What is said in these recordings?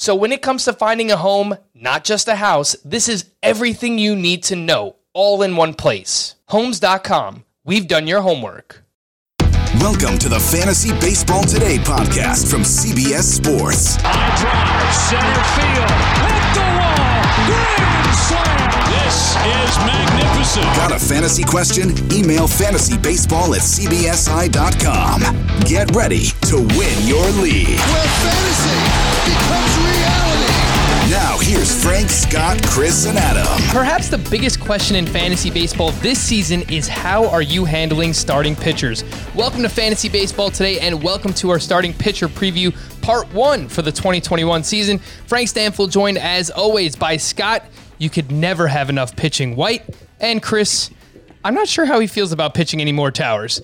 So, when it comes to finding a home, not just a house, this is everything you need to know all in one place. Homes.com. We've done your homework. Welcome to the Fantasy Baseball Today podcast from CBS Sports. High drive, center field, hit the wall, grand slam. This is magnificent. Got a fantasy question? Email fantasybaseball at cbsi.com. Get ready to win your league. Where fantasy becomes reality. Now, here's Frank, Scott, Chris, and Adam. Perhaps the biggest question in fantasy baseball this season is how are you handling starting pitchers? Welcome to Fantasy Baseball today, and welcome to our starting pitcher preview, part one for the 2021 season. Frank Stampfl joined as always by Scott. You could never have enough pitching white, and Chris. I'm not sure how he feels about pitching any more towers.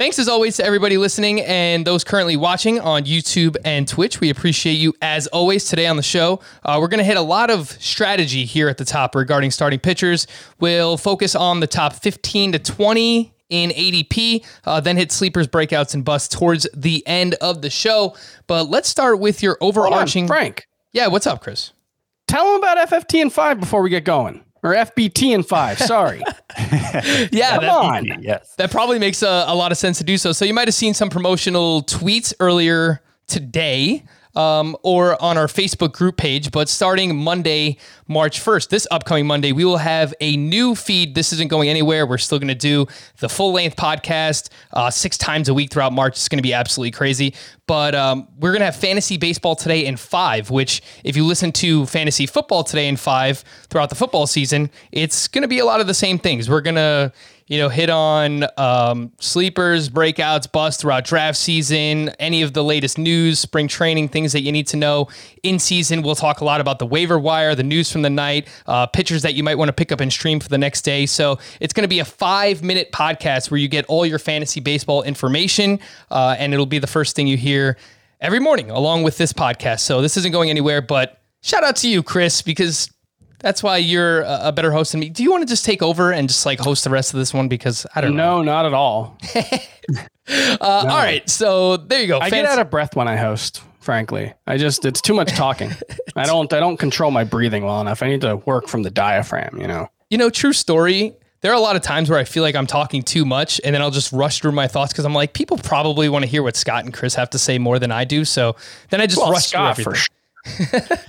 Thanks as always to everybody listening and those currently watching on YouTube and Twitch. We appreciate you as always today on the show. Uh, we're going to hit a lot of strategy here at the top regarding starting pitchers. We'll focus on the top 15 to 20 in ADP, uh, then hit sleepers, breakouts, and busts towards the end of the show. But let's start with your Hold on, overarching. Frank. Yeah, what's up, Chris? Tell them about FFT and five before we get going, or FBT and five. Sorry, Yeah, come that- on. Yes. That probably makes a, a lot of sense to do so. So you might have seen some promotional tweets earlier today um, or on our Facebook group page, but starting Monday, March 1st, this upcoming Monday, we will have a new feed. This isn't going anywhere. We're still going to do the full length podcast uh, six times a week throughout March. It's going to be absolutely crazy. But um, we're going to have fantasy baseball today in five, which, if you listen to fantasy football today in five throughout the football season, it's going to be a lot of the same things. We're going to you know, hit on um, sleepers, breakouts, busts throughout draft season, any of the latest news, spring training, things that you need to know in season. We'll talk a lot about the waiver wire, the news from the night, uh, pitchers that you might want to pick up and stream for the next day. So it's going to be a five minute podcast where you get all your fantasy baseball information, uh, and it'll be the first thing you hear every morning along with this podcast. So this isn't going anywhere, but shout out to you, Chris, because that's why you're a better host than me. Do you want to just take over and just like host the rest of this one? Because I don't know. No, not at all. Uh, All right. So there you go. I get out of breath when I host. Frankly, I just it's too much talking. I don't I don't control my breathing well enough. I need to work from the diaphragm. You know. you know, true story. There are a lot of times where I feel like I'm talking too much and then I'll just rush through my thoughts because I'm like, people probably want to hear what Scott and Chris have to say more than I do. So then I just Well, rush Scott through for everything. sure.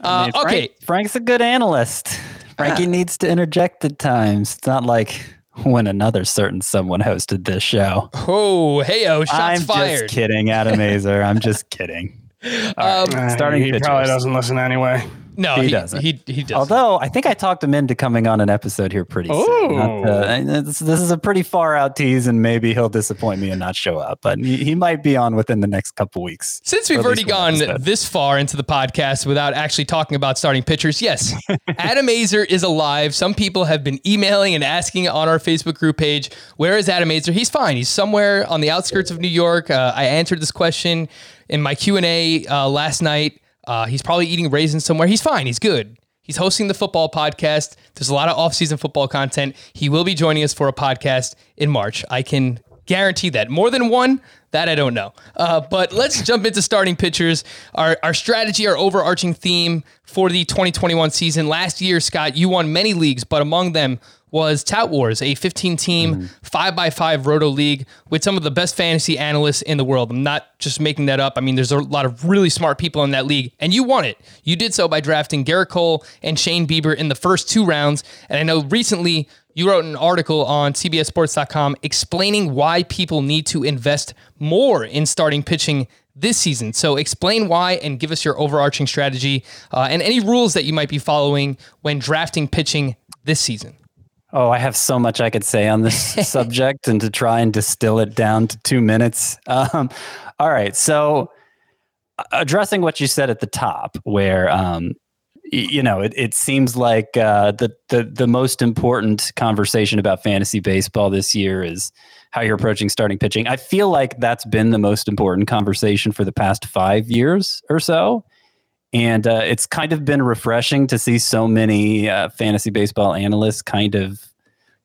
Uh, Frank- okay. Frank's a good analyst. Frankie needs to interject at times. It's not like when another certain someone hosted this show. Oh, hey, oh, shots I'm fired. just kidding, Adam Aizer. I'm just kidding. Um, Uh, Starting he pitchers. probably doesn't listen anyway. no, he he, doesn't. He, he does. Although I think I talked him into coming on an episode here pretty soon. Not, uh, this, this is a pretty far out tease, and maybe he'll disappoint me and not show up. But he, he might be on within the next couple weeks. Since we've already gone episode. this far into the podcast without actually talking about starting pitchers, yes, Adam Aizer is alive. Some people have been emailing and asking on our Facebook group page, where is Adam Aizer? He's fine. He's somewhere on the outskirts of New York. Uh, I answered this question in my Q&A uh, last night. Uh, he's probably eating raisins somewhere. He's fine. He's good. He's hosting the football podcast. There's a lot of off-season football content. He will be joining us for a podcast in March. I can guarantee that. More than one, that I don't know. Uh, but let's jump into starting pitchers. Our, our strategy, our overarching theme for the 2021 season. Last year, Scott, you won many leagues, but among them was Tout Wars, a 15 team, 5x5 roto league with some of the best fantasy analysts in the world. I'm not just making that up. I mean, there's a lot of really smart people in that league, and you won it. You did so by drafting Gerrit Cole and Shane Bieber in the first two rounds. And I know recently you wrote an article on CBSSports.com explaining why people need to invest more in starting pitching this season. So, explain why and give us your overarching strategy uh, and any rules that you might be following when drafting pitching this season. Oh, I have so much I could say on this subject, and to try and distill it down to two minutes. Um, all right, so addressing what you said at the top, where um, you know it, it seems like uh, the, the the most important conversation about fantasy baseball this year is how you're approaching starting pitching. I feel like that's been the most important conversation for the past five years or so. And uh, it's kind of been refreshing to see so many uh, fantasy baseball analysts kind of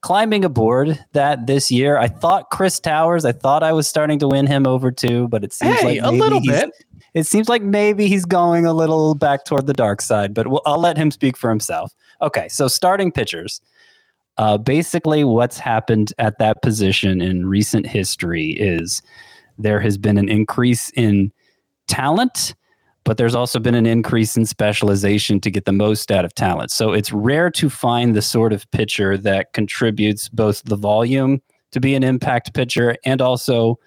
climbing aboard that this year. I thought Chris Towers, I thought I was starting to win him over too, but it seems hey, like a little bit. It seems like maybe he's going a little back toward the dark side, but we'll, I'll let him speak for himself. Okay, so starting pitchers. Uh, basically, what's happened at that position in recent history is there has been an increase in talent, but there's also been an increase in specialization to get the most out of talent. So it's rare to find the sort of pitcher that contributes both the volume to be an impact pitcher and also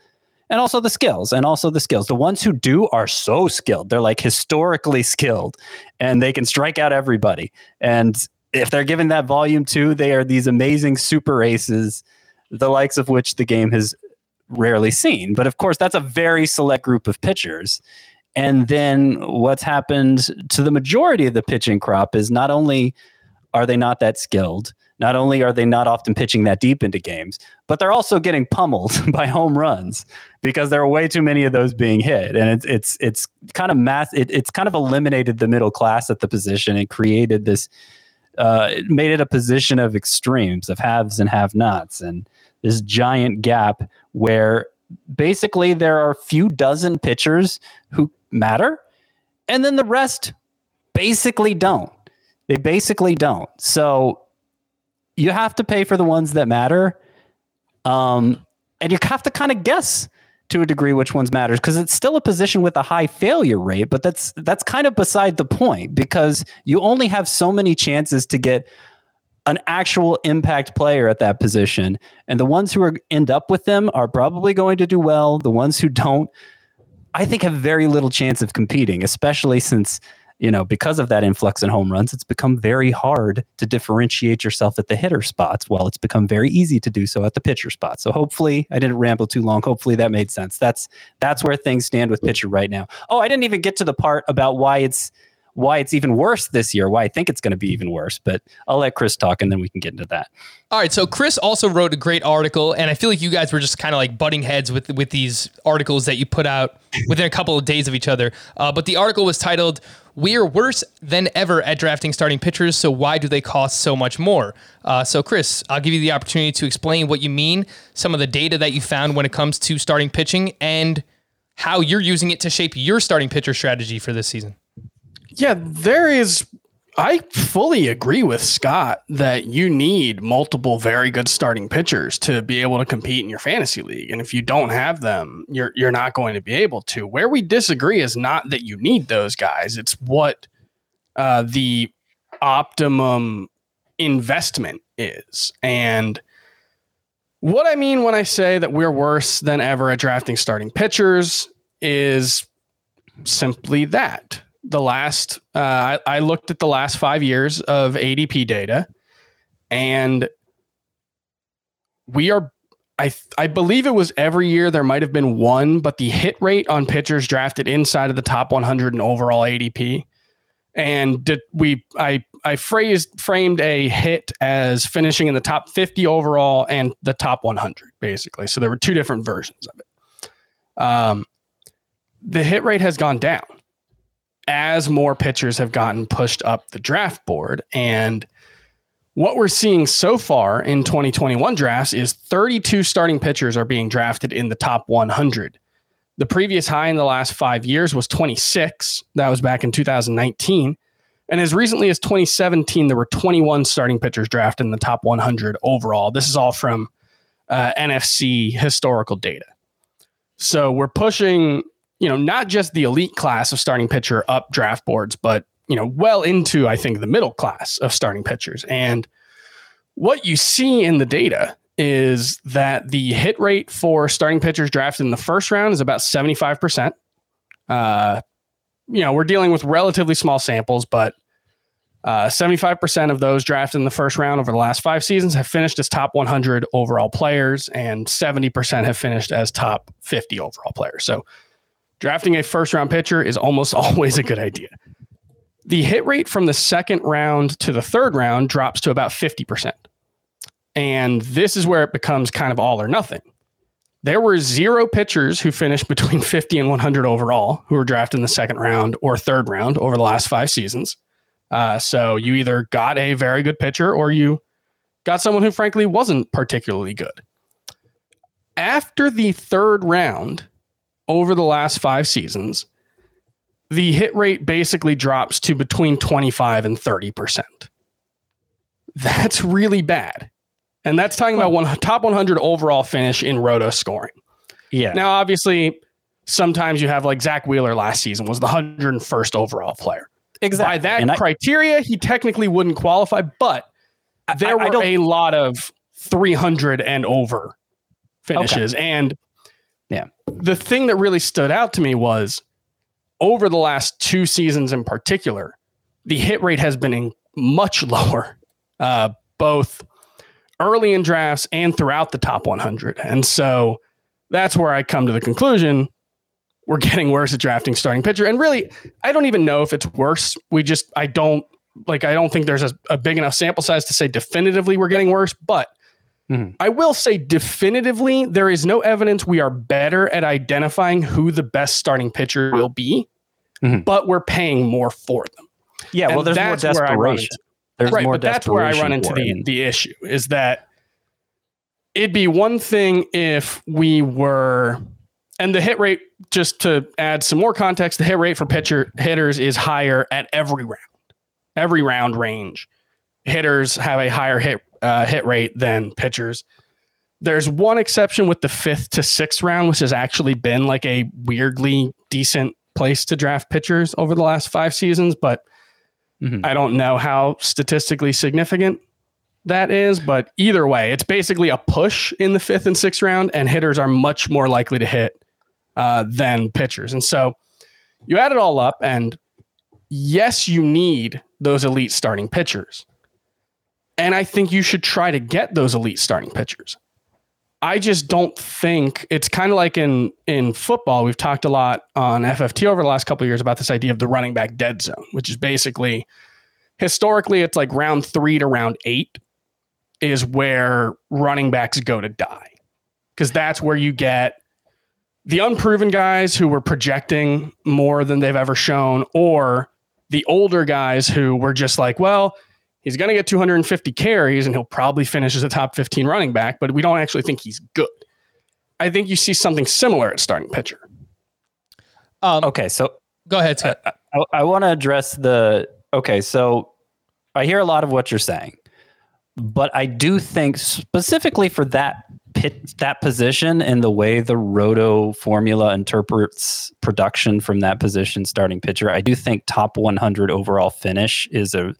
and also the skills and also the skills the ones who do are so skilled they're like historically skilled and they can strike out everybody and if they're given that volume too, they are these amazing super aces, the likes of which the game has rarely seen. But of course, that's a very select group of pitchers. And then what's happened to the majority of the pitching crop is not only are they not that skilled, not only are they not often pitching that deep into games, but they're also getting pummeled by home runs because there are way too many of those being hit. And it's it's it's kind of mass it, it's kind of eliminated the middle class at the position and created this uh, it made it a position of extremes, of haves and have nots, and this giant gap where basically there are a few dozen pitchers who matter, and then the rest basically don't. They basically don't. So you have to pay for the ones that matter. Um, and you have to kind of guess to a degree which ones matters because it's still a position with a high failure rate but that's that's kind of beside the point because you only have so many chances to get an actual impact player at that position and the ones who are end up with them are probably going to do well the ones who don't i think have very little chance of competing especially since you know, because of that influx in home runs, it's become very hard to differentiate yourself at the hitter spots while it's become very easy to do so at the pitcher spot. So hopefully I didn't ramble too long. Hopefully that made sense. That's that's where things stand with pitcher right now. Oh, I didn't even get to the part about why it's why it's even worse this year, why I think it's going to be even worse. But I'll let Chris talk and then we can get into that. All right. So Chris also wrote a great article, and I feel like you guys were just kind of like butting heads with with these articles that you put out within a couple of days of each other. Uh, but the article was titled "We're Worse Than Ever at Drafting Starting Pitchers, so why do they cost so much more?" Uh, so Chris, I'll give you the opportunity to explain what you mean, some of the data that you found when it comes to starting pitching, and how you're using it to shape your starting pitcher strategy for this season. Yeah, there is. I fully agree with Scott that you need multiple very good starting pitchers to be able to compete in your fantasy league. And if you don't have them, you're you're not going to be able to. Where we disagree is not that you need those guys; it's what uh, the optimum investment is. And what I mean when I say that we're worse than ever at drafting starting pitchers is simply that the last uh, I, I looked at the last five years of ADP data, and we are I I believe it was every year there might have been one, but the hit rate on pitchers drafted inside of the top 100 in overall ADP, and did we I I phrased framed a hit as finishing in the top 50 overall and the top 100 basically. So there were two different versions of it. Um, the hit rate has gone down as more pitchers have gotten pushed up the draft board. And what we're seeing so far in 2021 drafts is 32 starting pitchers are being drafted in the top 100. The previous high in the last five years was 26. That was back in 2019. And as recently as 2017, there were 21 starting pitchers drafted in the top 100 overall. This is all from uh, NFBC historical data. So we're pushing you know, not just the elite class of starting pitcher up draft boards, but, you know, well into, I think, the middle class of starting pitchers. And what you see in the data is that the hit rate for starting pitchers drafted in the first round is about 75%. Uh, you know, we're dealing with relatively small samples, but uh, 75% of those drafted in the first round over the last five seasons have finished as top 100 overall players, and 70% have finished as top 50 overall players. So, drafting a first round pitcher is almost always a good idea. The hit rate from the second round to the third round drops to about 50%. And this is where it becomes kind of all or nothing. There were zero pitchers who finished between 50 and 100 overall who were drafted in the second round or third round over the last five seasons. Uh, so you either got a very good pitcher or you got someone who, frankly, wasn't particularly good. After the third round over the last five seasons, the hit rate basically drops to between 25 and 30%. That's really bad. And that's talking about one top 100 overall finish in roto scoring. Yeah. Now, obviously, sometimes you have like Zack Wheeler last season was the 101st overall player. exactly. By that And I- criteria, he technically wouldn't qualify, but there I were a lot of 300 and over finishes. And Yeah. the thing that really stood out to me was over the last two seasons in particular, the hit rate has been much lower, uh, both early in drafts and throughout the top 100. And so that's where I come to the conclusion we're getting worse at drafting starting pitcher. And really, I don't even know if it's worse. We just, I don't like, I don't think there's a, a big enough sample size to say definitively we're getting worse. But Mhm. I will say definitively, there is no evidence we are better at identifying who the best starting pitcher will be, Mhm. but we're paying more for them. yeah. Well, and there's more that's where I run desperation. into- There's right, more but that's where I run into the. The issue is that it'd be one thing if we were and the hit rate just to add some more context the hit rate for pitcher hitters is higher at every round every round range hitters have a higher hit uh, hit rate than pitchers there's one exception with the fifth to sixth round which has actually been like a weirdly decent place to draft pitchers over the last five seasons but Mhm. I don't know how statistically significant that is, but either way, it's basically a push in the fifth and sixth round, and hitters are much more likely to hit uh, than pitchers. And so you add it all up, and yes, you need those elite starting pitchers. And I think you should try to get those elite starting pitchers. I just don't think it's kind of like in in football. We've talked a lot on FFT over the last couple of years about this idea of the running back dead zone, which is basically historically it's like round three to round eight is where running backs go to die because that's where you get the unproven guys who were projecting more than they've ever shown, or the older guys who were just like, well, he's going to get 250 carries and he'll probably finish as a top 15 running back, but we don't actually think he's good. I think you see something similar at starting pitcher. Um, okay, so Go ahead, Scott. I, I want to address the okay. So I hear a lot of what you're saying, but I do think specifically for that pit that position and the way the Roto formula interprets production from that position, starting pitcher, I do think top 100 overall finish is a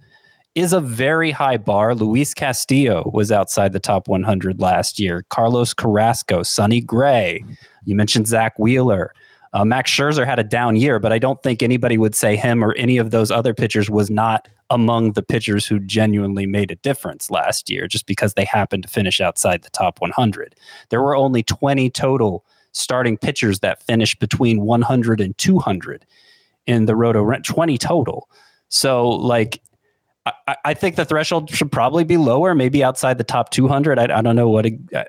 is a very high bar. Luis Castillo was outside the top 100 last year. Carlos Carrasco, Sonny Gray. You mentioned Zack Wheeler. Uh, Max Scherzer had a down year, but I don't think anybody would say him or any of those other pitchers was not among the pitchers who genuinely made a difference last year just because they happened to finish outside the top 100. There were only 20 total starting pitchers that finished between 100 and 200 in the Roto Rent, 20 total. So, like, I, I think the threshold should probably be lower, maybe outside the top 200. I, I don't know what uh,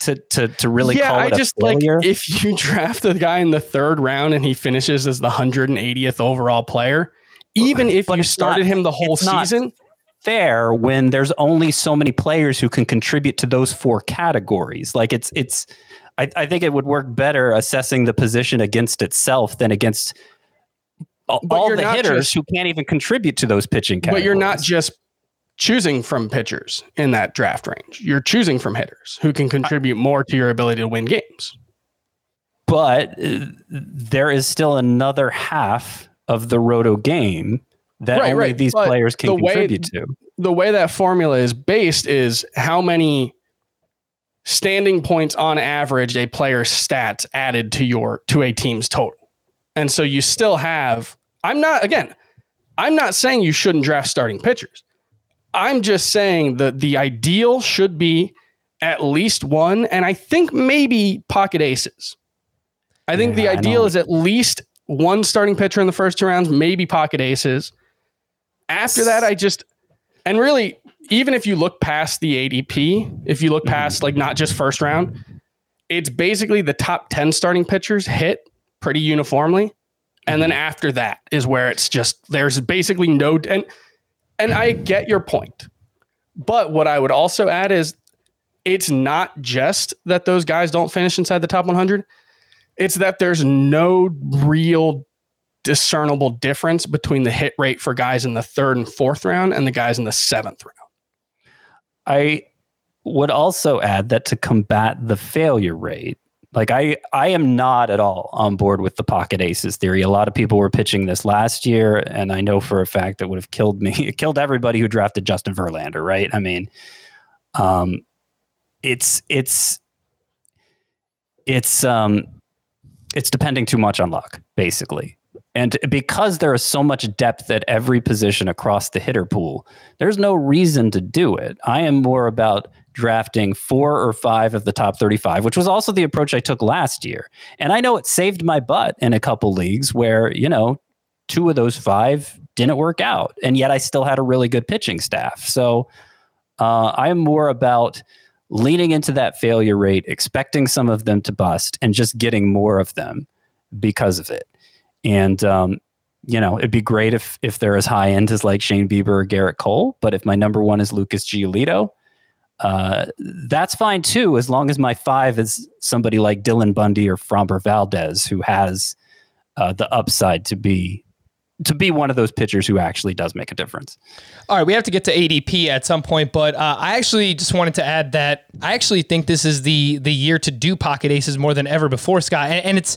to to to really yeah, call I it a just like if you draft a guy in the third round and he finishes as the 180th overall player, even if But you started not- him the whole it's not season, fair when there's only so many players who can contribute to those four categories. Like it's it's I, I think it would work better assessing the position against itself than against all, But all you're the hitters just- who can't even contribute to those pitching but you're not just choosing from pitchers in that draft range. You're choosing from hitters who can contribute more to your ability to win games. but uh, there is still another half of the roto game that Right, only right, these but players can the way- contribute to. the way that formula is based is how many standing points on average a player's stats added to your to a team's total. And so you still have I'm not again, I'm not saying you shouldn't draft starting pitchers. I'm just saying that the ideal should be at least one and I think maybe pocket aces. I think the Yeah, I ideal is at least one starting pitcher in the first two rounds, maybe pocket aces. After that, I just and really, even if you look past the ADP, if you look mm-hmm. past like not just first round, it's basically the top 10 starting pitchers hit pretty uniformly. And then mm-hmm. after that is where it's just there's basically no and and I mm-hmm. get your point. But what I would also add is it's not just that those guys don't finish inside the top 100. It's that there's no real discernible difference between the hit rate for guys in the third and fourth round and the guys in the seventh round. I would also add that to combat the failure rate, like I, I am not at all on board with the pocket aces theory. A lot of people were pitching this last year, and I know for a fact it would have killed me. It killed everybody who drafted Justin Verlander, right? I mean, um, it's it's it's um it's depending too much on luck, basically. And because there is so much depth at every position across the hitter pool, there's no reason to do it. I am more about drafting four or five of the top 35, which was also the approach I took last year. And I know it saved my butt in a couple leagues where, you know, two of those five didn't work out. And yet I still had a really good pitching staff. So uh, I'm more about leaning into that failure rate, expecting some of them to bust, and just getting more of them because of it. And um, you know, it'd be great if if they're as high end as like Shane Bieber or Gerrit Cole. But if my number one is Lucas Giolito, uh, that's fine too, as long as my five is somebody like Dylan Bundy or Framber Valdez, who has uh, the upside to be to be one of those pitchers who actually does make a difference. All right, we have to get to ADP at some point, but uh, I actually just wanted to add that I actually think this is the the year to do pocket aces more than ever before, Scott, and, and it's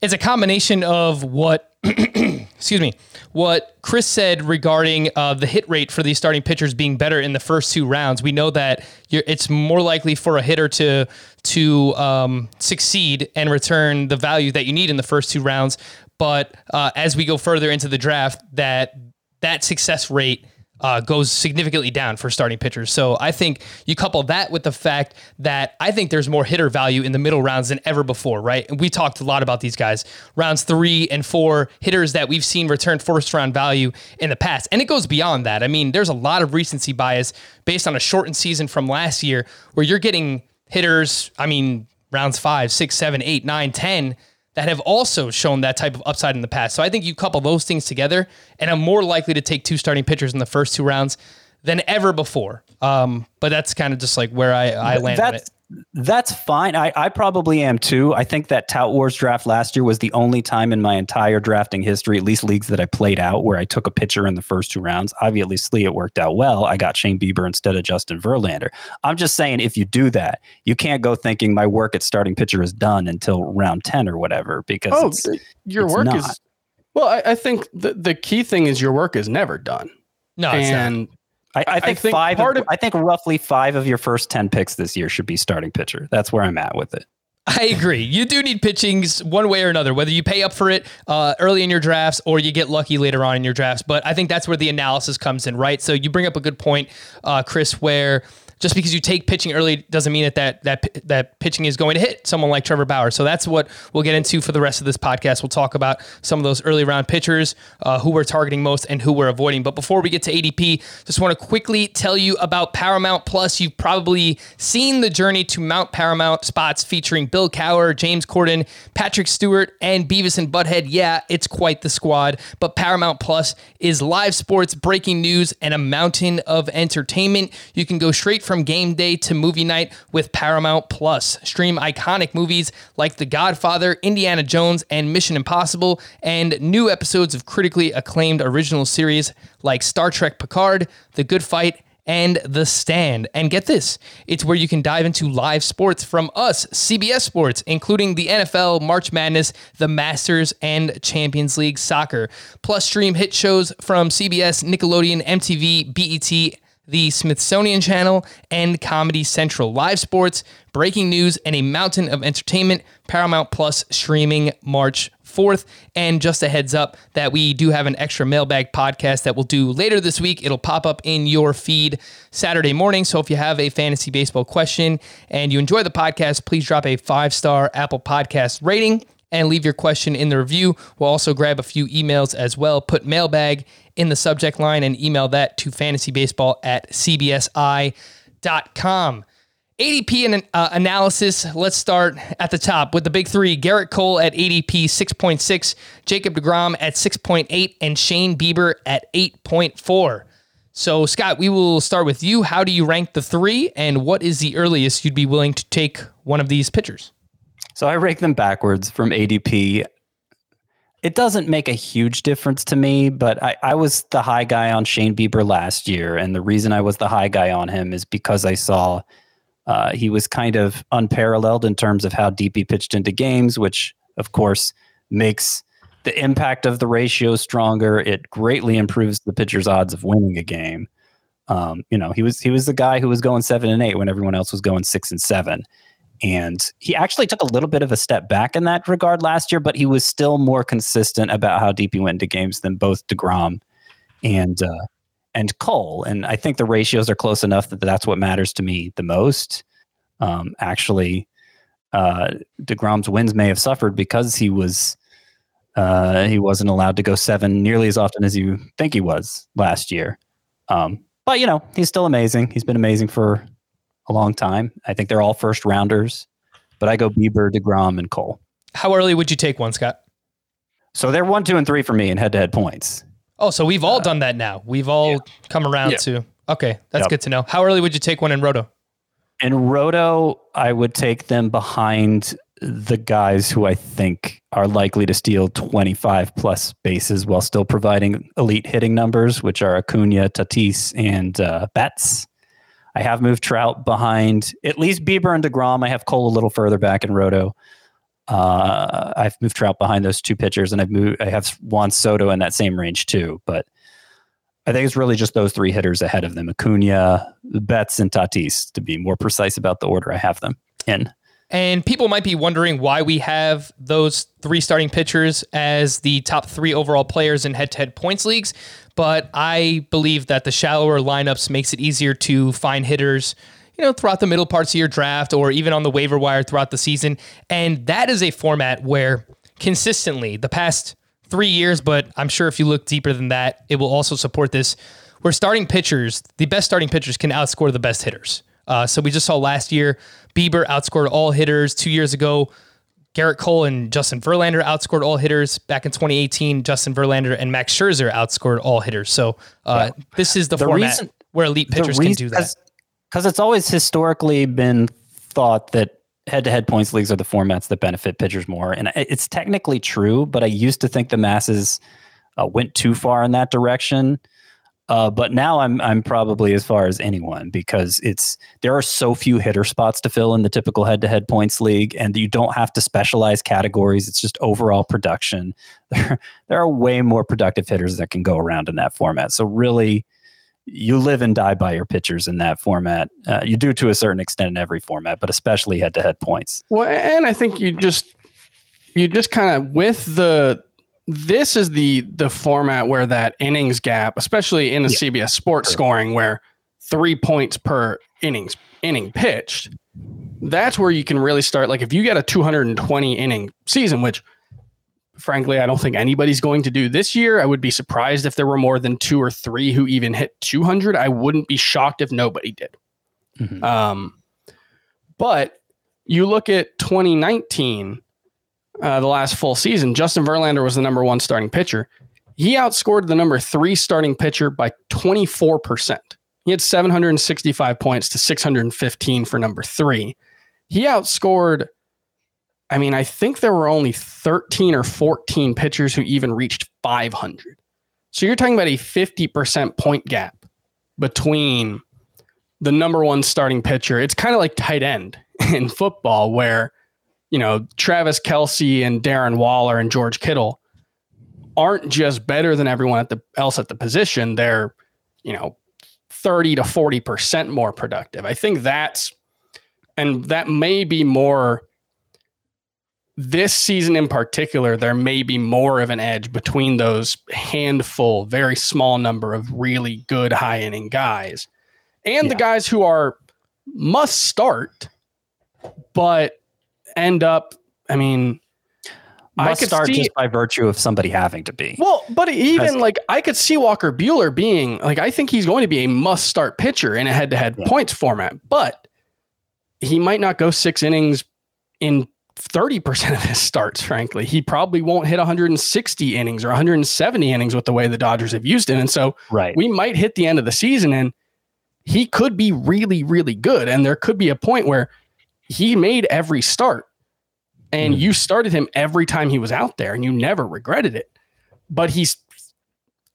it's a combination of what excuse me what Chris said regarding uh, the hit rate for these starting pitchers being better in the first two rounds. We know that it's more likely for a hitter to to um, succeed and return the value that you need in the first two rounds. But uh, as we go further into the draft, that that success rate uh, goes significantly down for starting pitchers. So I think you couple that with the fact that I think there's more hitter value in the middle rounds than ever before, right? And we talked a lot about these guys. Rounds three and four, hitters that we've seen return first round value in the past. And it goes beyond that. I mean, there's a lot of recency bias based on a shortened season from last year where you're getting hitters, I mean, rounds five, six, seven, eight, nine, ten that have also shown that type of upside in the past. So I think you couple those things together, and I'm more likely to take two starting pitchers in the first two rounds than ever before. Um, but that's kind of just like where I, I land on it. That's that's fine. I, I probably am too. I think that Tout Wars draft last year was the only time in my entire drafting history, at least leagues that I played out, where I took a pitcher in the first two rounds. Obviously, it worked out well. I got Shane Bieber instead of Justin Verlander. I'm just saying, if you do that, you can't go thinking my work at starting pitcher is done until round 10 or whatever, because Oh, it's, your it's work not. is well. I, I think the, the key thing is your work is never done. No, it's not. and I, I think, think five. Of, of- I think roughly five of your first 10 picks this year should be starting pitcher. That's where I'm at with it. I agree. You do need pitchings one way or another, whether you pay up for it uh, early in your drafts or you get lucky later on in your drafts. But I think that's where the analysis comes in, right? So you bring up a good point, uh, Chris, where just because you take pitching early doesn't mean that, that that that pitching is going to hit someone like Trevor Bauer. So that's what we'll get into for the rest of this podcast. We'll talk about some of those early round pitchers, uh, who we're targeting most and who we're avoiding. But before we get to ADP, just want to quickly tell you about Paramount Plus. You've probably seen the journey to Mount Paramount spots featuring Bill Cowher, James Corden, Patrick Stewart, and Beavis and Butthead. Yeah, it's quite the squad. But Paramount Plus is live sports, breaking news, and a mountain of entertainment. You can go straight from game day to movie night with Paramount Plus. Stream iconic movies like The Godfather, Indiana Jones, and Mission Impossible, and new episodes of critically acclaimed original series like Star Trek Picard, The Good Fight, and The Stand. And get this it's where you can dive into live sports from us, CBS Sports, including the NFL, March Madness, the Masters, and Champions League soccer. Plus, stream hit shows from CBS, Nickelodeon, MTV, BET, the Smithsonian Channel, and Comedy Central. Live sports, breaking news, and a mountain of entertainment. Paramount Plus streaming March 4th. And just a heads up that we do have an extra mailbag podcast that we'll do later this week. It'll pop up in your feed Saturday morning. So if you have a fantasy baseball question and you enjoy the podcast, please drop a five star Apple Podcast rating and leave your question in the review. We'll also grab a few emails as well. Put mailbag in the subject line and email that to fantasybaseball at cbsi.com. ADP and uh, analysis. Let's start at the top with the big three: Gerrit Cole at ADP 6.6, Jacob Degrom at 6.8, and Shane Bieber at 8.4. So, Scott, we will start with you. How do you rank the three, and what is the earliest you'd be willing to take one of these pitchers? So I rank them backwards from ADP. It doesn't make a huge difference to me, but I, I was the high guy on Shane Bieber last year. And the reason I was the high guy on him is because I saw uh, he was kind of unparalleled in terms of how deep he pitched into games, which of course makes the impact of the ratio stronger. It greatly improves the pitcher's odds of winning a game. Um, you know, he was he was the guy who was going seven and eight when everyone else was going six and seven. And he actually took a little bit of a step back in that regard last year, but he was still more consistent about how deep he went into games than both DeGrom and uh, and Cole. And I think the ratios are close enough that that's what matters to me the most. Um, actually, uh, Degrom's wins may have suffered because he was uh, he wasn't allowed to go seven nearly as often as you think he was last year. Um, but you know, he's still amazing. He's been amazing for a long time. I think they're all first rounders, but I go Bieber, Degrom, and Cole. How early would you take one, Scott? So they're one, two, and three for me in head-to-head points. Oh, so we've all uh, done that now. We've all yeah. come around yeah. to. Okay, that's yep. good to know. How early would you take one in Roto? In Roto, I would take them behind the guys who I think are likely to steal 25 plus bases while still providing elite hitting numbers, which are Acuna, Tatis, and uh, Betts. I have moved Trout behind at least Bieber and DeGrom. I have Cole a little further back in Roto. Uh, I've moved Trout behind those two pitchers, and I've moved. I have Juan Soto in that same range too. But I think it's really just those three hitters ahead of them: Acuna, Betts, and Tatis. To be more precise about the order I have them in. And people might be wondering why we have those three starting pitchers as the top three overall players in head-to-head points leagues. But I believe that the shallower lineups makes it easier to find hitters you know, throughout the middle parts of your draft or even on the waiver wire throughout the season. And that is a format where consistently the past three years, but I'm sure if you look deeper than that, it will also support this. Where starting pitchers, the best starting pitchers can outscore the best hitters. Uh, so we just saw last year, Bieber outscored all hitters. Two years ago, Gerrit Cole and Justin Verlander outscored all hitters. Back in 2018, Justin Verlander and Max Scherzer outscored all hitters. So uh, yeah. this is the, the format reason, where elite pitchers reason, can do that because it's always historically been thought that head-to-head points leagues are the formats that benefit pitchers more, and it's technically true. But I used to think the masses uh, went too far in that direction. Uh, but now I'm I'm probably as far as anyone because it's there are so few hitter spots to fill in the typical head-to-head points league, and you don't have to specialize categories. It's just overall production. There there are way more productive hitters that can go around in that format. So really, you live and die by your pitchers in that format. Uh, you do to a certain extent in every format, but especially head to head points. Well, and I think you just you just kind of with the this is the the format where that innings gap, especially in the yeah. CBS Sports sure. scoring, where three points per innings inning pitched. That's where you can really start. Like if you get a 220 inning season, which frankly, I don't think anybody's going to do this year. I would be surprised if there were more than two or three who even hit 200. I wouldn't be shocked if nobody did. Mm-hmm. Um, but you look at 2019, uh, the last full season, Justin Verlander was the number one starting pitcher. He outscored the number three starting pitcher by 24%. He had 765 points to 615 for number three. He outscored I mean, I think there were only 13 or 14 pitchers who even reached 500. So you're talking about a 50% point gap between the number one starting pitcher. It's kind of like tight end in football, where you know Travis Kelce and Darren Waller and George Kittle aren't just better than everyone at the else at the position. They're you know 30 to 40 percent more productive. I think that's and that may be more this season in particular, there may be more of an edge between those handful, very small number of really good high inning guys and the guys who are must start, but end up, I mean, I Must could start see- just by virtue of somebody having to be. well, but even like I could see Walker Buehler being like I think he's going to be a must start pitcher in a head to head points format, but he might not go six innings in 30% of his starts, frankly. He probably won't hit 160 innings or 170 innings with the way the Dodgers have used him. And so right. we might hit the end of the season and he could be really, really good. And there could be a point where he made every start and Mhm. you started him every time he was out there and you never regretted it. But he's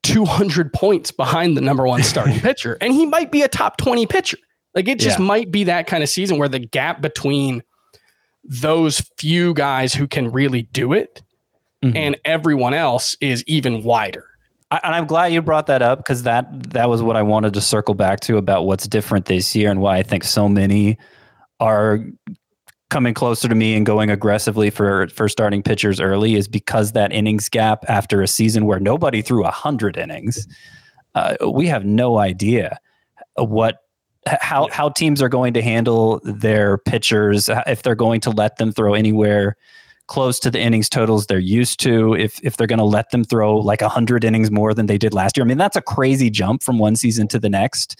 200 points behind the number one starting pitcher and he might be a top 20 pitcher. Like it just Yeah. might be that kind of season where the gap between those few guys who can really do it Mhm. and everyone else is even wider. I, and I'm glad you brought that up because that that was what I wanted to circle back to about what's different this year and why I think so many are coming closer to me and going aggressively for for starting pitchers early is because that innings gap after a season where nobody threw a hundred innings, uh, we have no idea what how how teams are going to handle their pitchers if they're going to let them throw anywhere close to the innings totals they're used to if if they're going to let them throw like 100 innings more than they did last year. I mean that's a crazy jump from one season to the next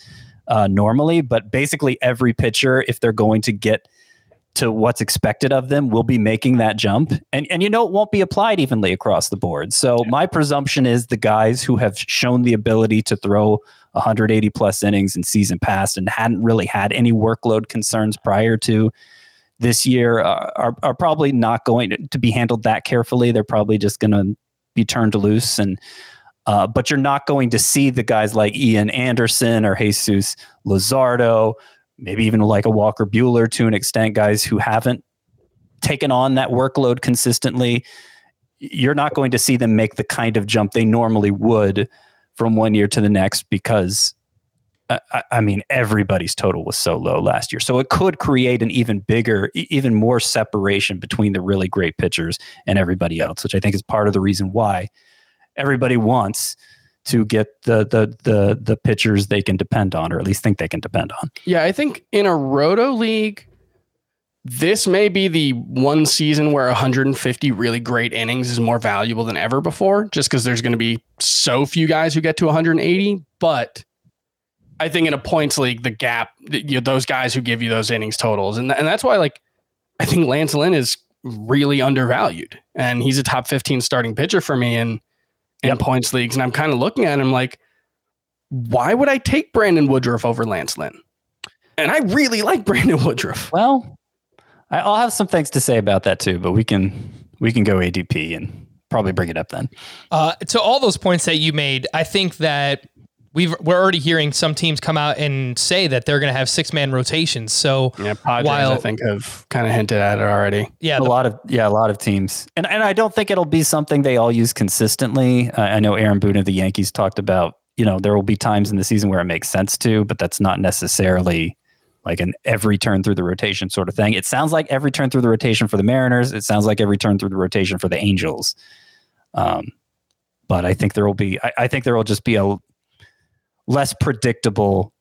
uh, normally but basically every pitcher if they're going to get to what's expected of them will be making that jump. And and you know it won't be applied evenly across the board. So my presumption is the guys who have shown the ability to throw 180 plus innings in season past and hadn't really had any workload concerns prior to this year uh, are, are probably not going to, to be handled that carefully. They're probably just going to be turned loose and uh, but you're not going to see the guys like Ian Anderson or Jesus Luzardo, maybe even like a Walker Buehler to an extent, guys who haven't taken on that workload consistently. You're not going to see them make the kind of jump they normally would from one year to the next because I- I, mean, everybody's total was so low last year. So it could create an even bigger, even more separation between the really great pitchers and everybody else, which I think is part of the reason why everybody wants to get the the the the pitchers they can depend on, or at least think they can depend on. Yeah, I think in a roto league, this may be the one season where 150 really great innings is more valuable than ever before, just because there's going to be so few guys who get to 180. But I think in a points league, the gap, you know, those guys who give you those innings totals, and and that's why like I think Lance Lynn is really undervalued, and he's a top 15 starting pitcher for me in in points leagues, and I'm kind of looking at him like, why would I take Brandon Woodruff over Lance Lynn? And I really like Brandon Woodruff. Well, I- I'll have some things to say about that too, but we can we can go ADP and probably bring it up then. Uh, to all those points that you made, I think that we've we're already hearing some teams come out and say that they're going to have six man rotations. So Yeah, Padres While- I think have kind of hinted at it already. yeah, a the- lot of yeah, a lot of teams, and and I don't think it'll be something they all use consistently. Uh, I know Aaron Boone of the Yankees talked about you know there will be times in the season where it makes sense to, but that's not necessarily like an every turn through the rotation sort of thing. It sounds like every turn through the rotation for the Mariners. It sounds like every turn through the rotation for the Angels. Um, but I think there will be. I, I think there will just be a less predictable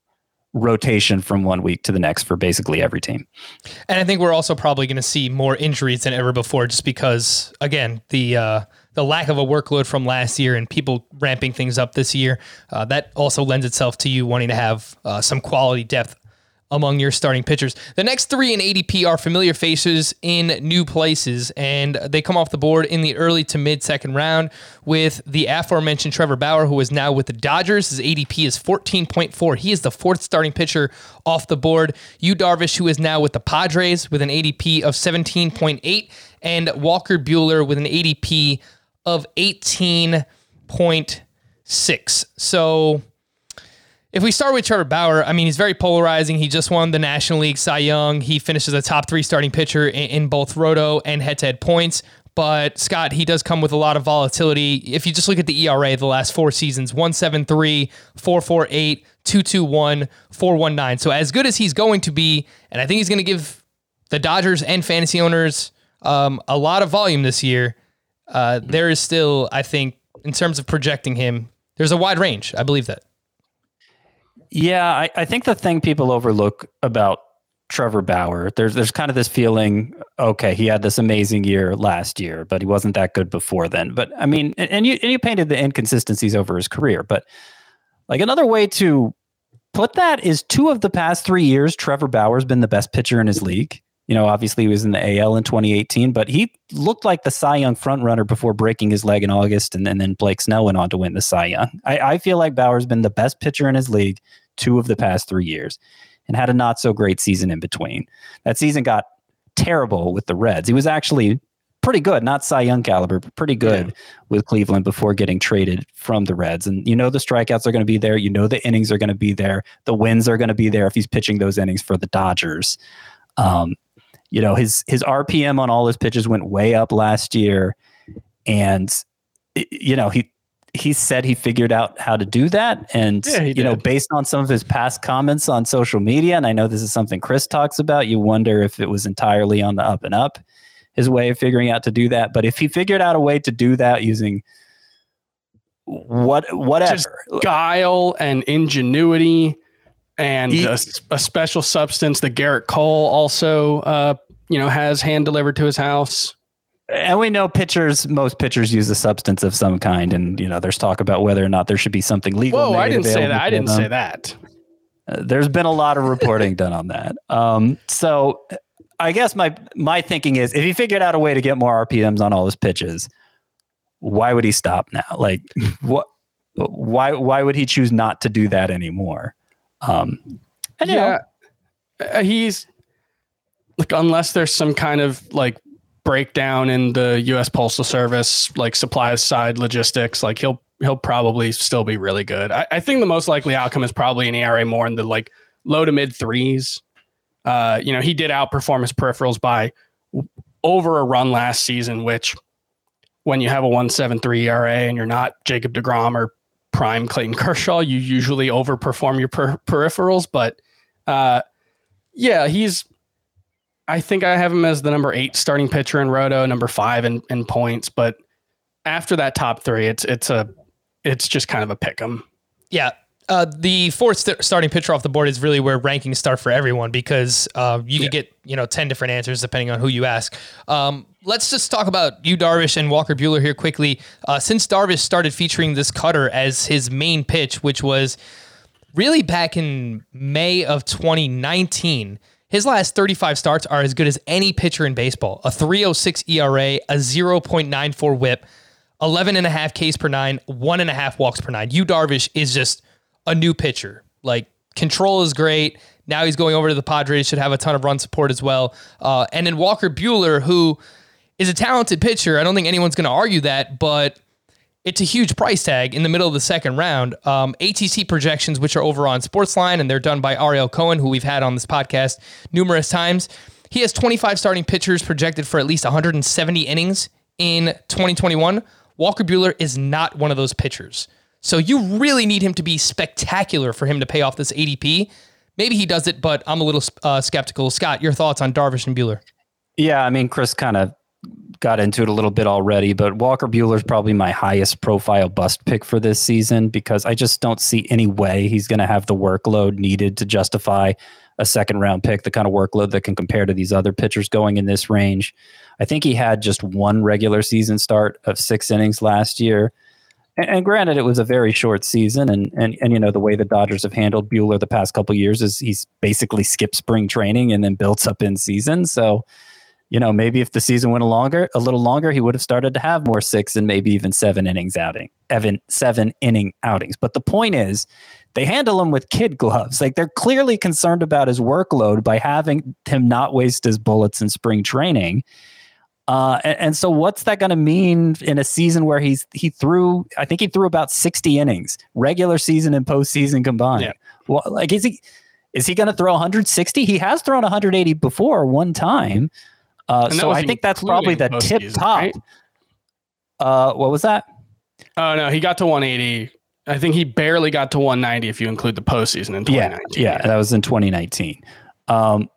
rotation from one week to the next for basically every team. And I think we're also probably going to see more injuries than ever before, just because again the uh, the lack of a workload from last year and people ramping things up this year. Uh, that also lends itself to you wanting to have uh, some quality depth among your starting pitchers. The next three in ADP are familiar faces in new places, and they come off the board in the early to mid second round with the aforementioned Trevor Bauer, who is now with the Dodgers. His ADP is 14.4. He is the fourth starting pitcher off the board. Yu Darvish, who is now with the Padres with an ADP of 17.8, and Walker Buehler with an ADP of 18.6. So If we start with Trevor Bauer, I mean, he's very polarizing. He just won the National League Cy Young. He finishes a top three starting pitcher in, in both roto and head to head points. But Scott, he does come with a lot of volatility. If you just look at the ERA the last four seasons 173, 448, 221, 419. So, as good as he's going to be, and I think he's going to give the Dodgers and fantasy owners um, a lot of volume this year, uh, there is still, I think, in terms of projecting him, there's a wide range. I believe that. Yeah, I, I think the thing people overlook about Trevor Bauer, there's there's kind of this feeling, okay, he had this amazing year last year, but he wasn't that good before then. But I mean, and, and you and you painted the inconsistencies over his career, but like another way to put that is two of the past three years, Trevor Bauer's been the best pitcher in his league. You know, obviously he was in the AL in 2018, but he looked like the Cy Young frontrunner before breaking his leg in August, and, and then Blake Snell went on to win the Cy Young. I, I feel like Bauer's been the best pitcher in his league two of the past three years, and had a not so great season in between. That season got terrible with the Reds. He was actually pretty good, not Cy Young caliber, but pretty good yeah. with Cleveland before getting traded from the Reds. And you know the strikeouts are going to be there. You know the innings are going to be there. The wins are going to be there if he's pitching those innings for the Dodgers. Um, you know his his RPM on all his pitches went way up last year, and you know he he said he figured out how to do that, and yeah, you know based on some of his past comments on social media, and I know this is something Chris talks about. You wonder if it was entirely on the up and up, his way of figuring out to do that. But if he figured out a way to do that using what whatever Just guile and ingenuity and he, a, a, special substance that Gerrit Cole also, uh, you know, has hand delivered to his house. And we know pitchers, most pitchers use a substance of some kind, and you know, there's talk about whether or not there should be something legal. Whoa, I didn't say that. I didn't them. say that. Uh, there's been a lot of reporting done on that. Um, so, I guess my my thinking is, if he figured out a way to get more RPMs on all his pitches, why would he stop now? Like, what? Why why would he choose not to do that anymore? Um, and, yeah, know, he's like unless there's some kind of like breakdown in the U.S. Postal Service like supply side logistics, like he'll he'll probably still be really good. I, I think the most likely outcome is probably an ERA more in the like low to mid threes. Uh, you know, he did outperform his peripherals by over a run last season, which when you have a 173 ERA and you're not Jacob DeGrom or prime Clayton Kershaw, you usually overperform your per- peripherals. But uh, yeah, he's. I think I have him as the number eight starting pitcher in Roto, number five in, in points. But after that top three, it's it's a it's just kind of a pick 'em. Yeah, uh, the fourth st- starting pitcher off the board is really where rankings start for everyone because uh, you yeah. could get you know ten different answers depending on who you ask. Um, let's just talk about Yu Darvish and Walker Buehler here quickly. Uh, since Darvish started featuring this cutter as his main pitch, which was really back in May of 2019. His last 35 starts are as good as any pitcher in baseball. A 306 ERA, a 0.94 whip, 11 and a half Ks per nine, one and a half walks per nine. Yu Darvish is just a new pitcher. Like control is great. Now he's going over to the Padres, should have a ton of run support as well. Uh, and then Walker Buehler, who is a talented pitcher. I don't think anyone's going to argue that, but it's a huge price tag in the middle of the second round. Um, ATC projections, which are over on Sportsline, and they're done by Ariel Cohen, who we've had on this podcast numerous times. He has 25 starting pitchers projected for at least 170 innings in 2021. Walker Buehler is not one of those pitchers. So you really need him to be spectacular for him to pay off this ADP. Maybe he does it, but I'm a little uh, skeptical. Scott, your thoughts on Darvish and Buehler? Yeah, I mean, Chris kind of got into it a little bit already, but Walker Buehler is probably my highest profile bust pick for this season because I just don't see any way he's going to have the workload needed to justify a second round pick, the kind of workload that can compare to these other pitchers going in this range. I think he had just one regular season start of six innings last year. And, granted, it was a very short season, and and and you know the way the Dodgers have handled Buehler the past couple years is he's basically skipped spring training and then built up in season. So, you know, maybe if the season went a longer, a little longer, he would have started to have more six and maybe even seven innings outing, even seven inning outings. But the point is, they handle him with kid gloves. Like they're clearly concerned about his workload by having him not waste his bullets in spring training. Uh, and, and so, what's that going to mean in a season where he's he threw? I think he threw about sixty innings, regular season and postseason combined. Yeah. Well, like is he is he going to throw 160? He has thrown 180 before one time. Uh, so I think that's probably the tip top. right? Uh, what was that? Oh no, he got to 180. I think he barely got to 190 if you include the postseason in 2019. Yeah, yeah, that was in 2019. Um,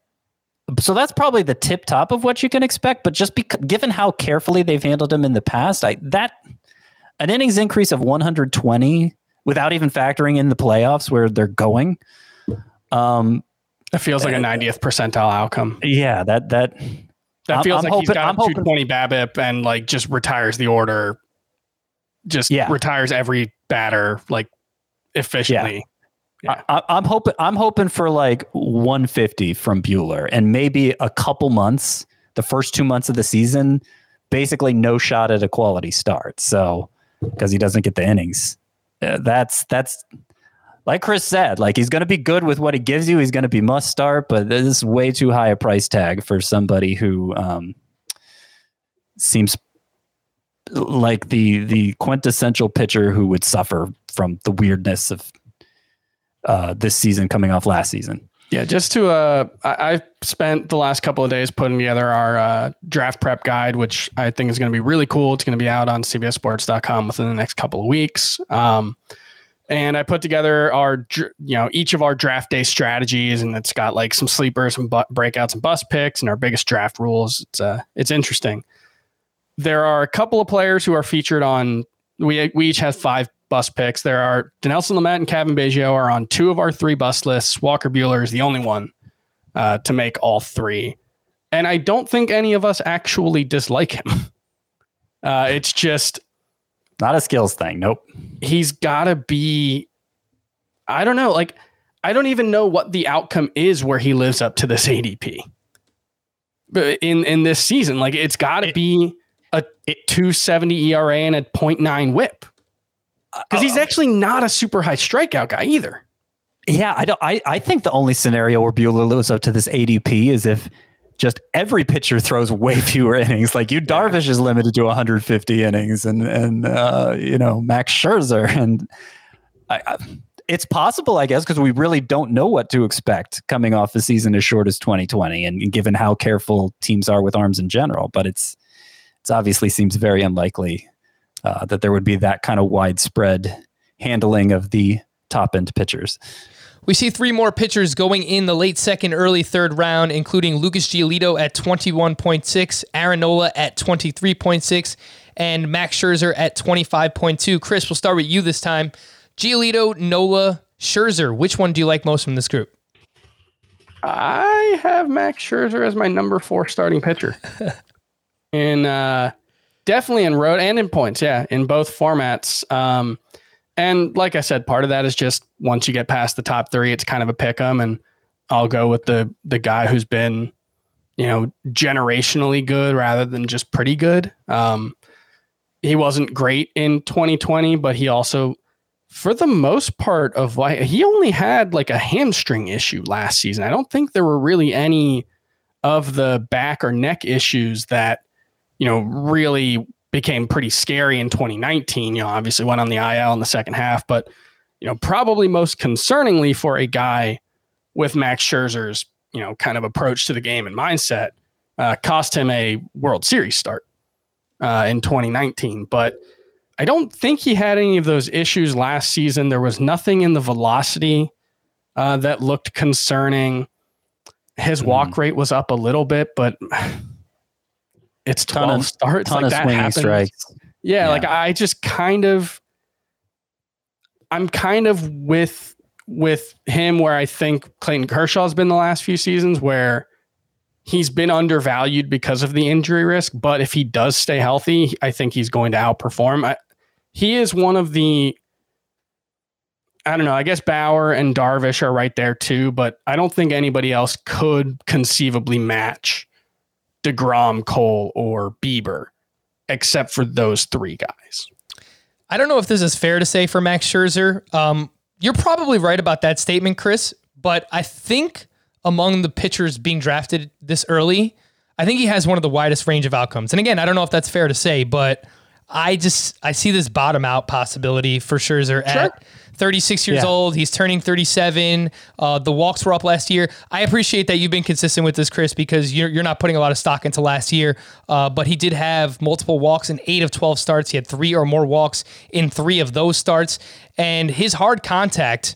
so that's probably the tip top of what you can expect. But just given how carefully they've handled him in the past, I that an innings increase of 120 without even factoring in the playoffs where they're going. Um, That feels like a 90th percentile outcome. yeah, that that That feels I'm like he's hoping- got I'm a hoping- 220 BABIP and like just retires the order. Just Yeah. retires every batter like efficiently. Yeah. I, I'm hoping I'm hoping for like 150 from Buehler and maybe a couple months, the first two months of the season, basically no shot at a quality start. So because he doesn't get the innings, Uh, that's that's like Chris said, like he's going to be good with what he gives you. He's going to be must start, but this is way too high a price tag for somebody who um, seems like the the quintessential pitcher who would suffer from the weirdness of uh, this season coming off last season. Yeah, just to uh, I, I spent the last couple of days putting together our uh, draft prep guide, which I think is going to be really cool. It's going to be out on CBSSports.com within the next couple of weeks. Um, and I put together our, you know, each of our draft day strategies, and it's got like some sleepers, some bu- breakouts, and bust picks, and our biggest draft rules. It's uh, it's interesting. There are a couple of players who are featured on. We we each have five bust picks. There are Dinelson Lamet and Cavan Biggio are on two of our three bust lists. Walker Buehler is the only one uh, to make all three, and I don't think any of us actually dislike him. Uh, it's just Not a skills thing. Nope. he's got to be I don't know, like I don't even know what the outcome is where he lives up to this ADP. But in in this season, like it's got to be a 270 ERA and a 0.9 whip. Uh, Cuz he's uh, actually not a super high strikeout guy either. Yeah, I don't. I, I think the only scenario where Buehler lives up to this ADP is if just every pitcher throws way fewer innings. Like you, Darvish is limited to 150 innings, and and uh, you know Max Scherzer, and I, I, it's possible, I guess, because we really don't know what to expect coming off a season as short as 2020, and, and given how careful teams are with arms in general. But it's it's obviously seems very unlikely uh, that there would be that kind of widespread handling of the top end pitchers. We see three more pitchers going in the late second, early third round, including Lucas Giolito at 21.6, Aaron Nola at 23.6, and Max Scherzer at 25.2. Chris, we'll start with you this time. Giolito, Nola, Scherzer. Which one do you like most from this group? I have Max Scherzer as my number 4 starting pitcher. in uh definitely in Roto and in points, yeah, in both formats. Um and like I said, part of that is just once you get past the top three, it's kind of a pick 'em, and I'll go with the the guy who's been, you know, generationally good rather than just pretty good. Um, he wasn't great in 2020, but he also, for the most part of like, he only had like a hamstring issue last season. I don't think there were really any of the back or neck issues that, you know, really became pretty scary in 2019. You know, obviously went on the IL in the second half, but you know, probably most concerningly for a guy with Max Scherzer's, you know, kind of approach to the game and mindset, uh, cost him a World Series start uh, in 2019. But I don't think he had any of those issues last season. There was nothing in the velocity uh, that looked concerning. His walk rate was up a little bit, but it's 12 Ton of- starts. Ton like of that swinging happens. strikes. Yeah, Yeah. like I just kind of I'm kind of with with him where I think Clayton Kershaw's been the last few seasons where he's been undervalued because of the injury risk, but if he does stay healthy, I think he's going to outperform. I, he is one of the I don't know, I guess Bauer and Darvish are right there too, but I don't think anybody else could conceivably match DeGrom, Cole, or Bieber except for those three guys. I don't know if this is fair to say for Max Scherzer. Um, you're probably right about that statement, Chris, but I think among the pitchers being drafted this early, I think he has one of the widest range of outcomes. And again, I don't know if that's fair to say, but I just I see this bottom out possibility for Scherzer sure. at 36 years yeah. old. He's turning 37. Uh, the walks were up last year. I appreciate that you've been consistent with this, Chris, because you're, you're not putting a lot of stock into last year. Uh, but he did have multiple walks in eight of 12 starts. He had three or more walks in three of those starts. And his hard contact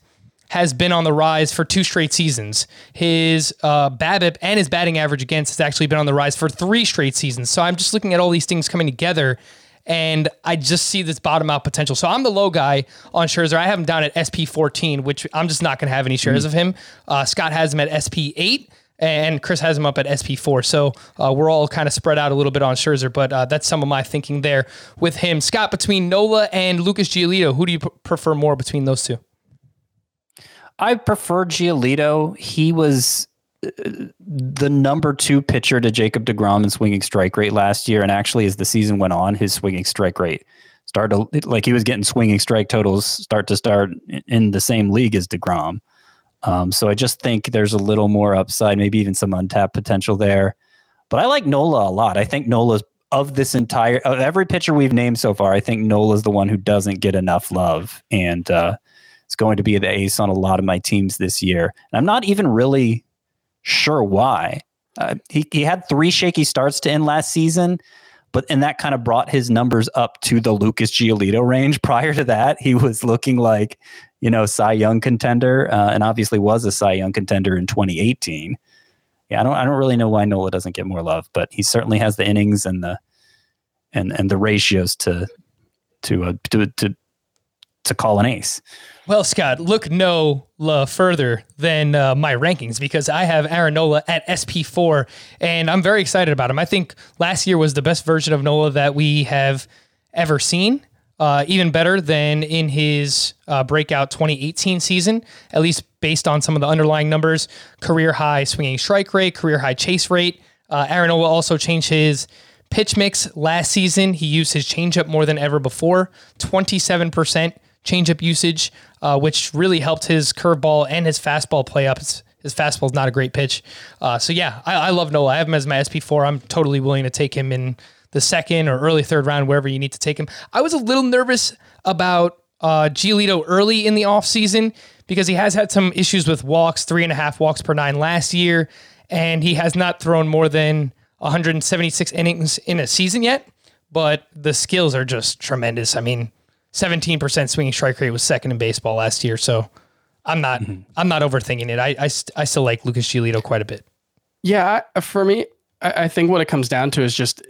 has been on the rise for two straight seasons. His uh, BABIP and his batting average against has actually been on the rise for three straight seasons. So I'm just looking at all these things coming together and I just see this bottom out potential. So I'm the low guy on Scherzer. I have him down at SP 14, which I'm just not going to have any shares mm-hmm. of him. Uh, Scott has him at SP 8 and Chris has him up at SP4. So uh, we're all kind of spread out a little bit on Scherzer, but uh, that's some of my thinking there with him. Scott, between Nola and Lucas Giolito, who do you prefer more between those two? I prefer Giolito. He was the number two pitcher to Jacob DeGrom in swinging strike rate last year. And actually, as the season went on, his swinging strike rate started to, like he was getting swinging strike totals start to start in the same league as DeGrom. Um, so I just think there's a little more upside, maybe even some untapped potential there. But I like Nola a lot. I think Nola's of this entire of every pitcher we've named so far. I think Nola's the one who doesn't get enough love, and uh, it's going to be the ace on a lot of my teams this year. And I'm not even really sure why. Uh, he, he had three shaky starts to end last season, but and that kind of brought his numbers up to the Lucas Giolito range. Prior to that, he was looking like you know Cy Young contender, uh, and obviously was a Cy Young contender in 2018. Yeah, I don't I don't really know why Nola doesn't get more love, but he certainly has the innings and the and and the ratios to to uh, to to to call an ace. Well, Scott, look no further than uh, my rankings because I have Aaron Nola at SP4, and I'm very excited about him. I think last year was the best version of Nola that we have ever seen. Uh, even better than in his uh, breakout 2018 season, at least based on some of the underlying numbers. Career high swinging strike rate, career high chase rate. Uh, Aaron Nola also changed his pitch mix last season. He used his changeup more than ever before, 27% changeup usage, uh, which really helped his curveball and his fastball play up. His, fastball is not a great pitch. Uh, so yeah, I, I, love Nola. I have him as my SP4. I'm totally willing to take him in the second or early third round, wherever you need to take him. I was a little nervous about uh, Giolito early in the offseason because he has had some issues with walks, three and a half walks per nine last year, and he has not thrown more than 176 innings in a season yet. But the skills are just tremendous. I mean, 17% swinging strike rate was second in baseball last year. So I'm not, mm-hmm. I'm not overthinking it. I, I, I, still like Lucas Giolito quite a bit. Yeah. For me, I, I, think what it comes down to is just,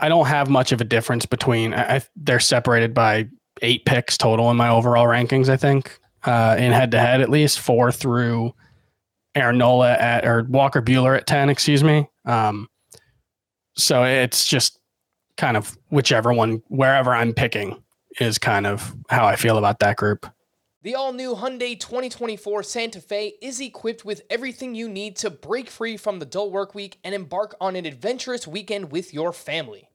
I don't have much of a difference between, I, they're separated by eight picks total in my overall rankings, I think, uh, in head to head, at least four through Aaron Nola at, or Walker Buehler at 10, excuse me. Um, so it's just kind of whichever one, wherever I'm picking is kind of how I feel about that group. The all new Hyundai 2024 Santa Fe is equipped with everything you need to break free from the dull work week and embark on an adventurous weekend with your family.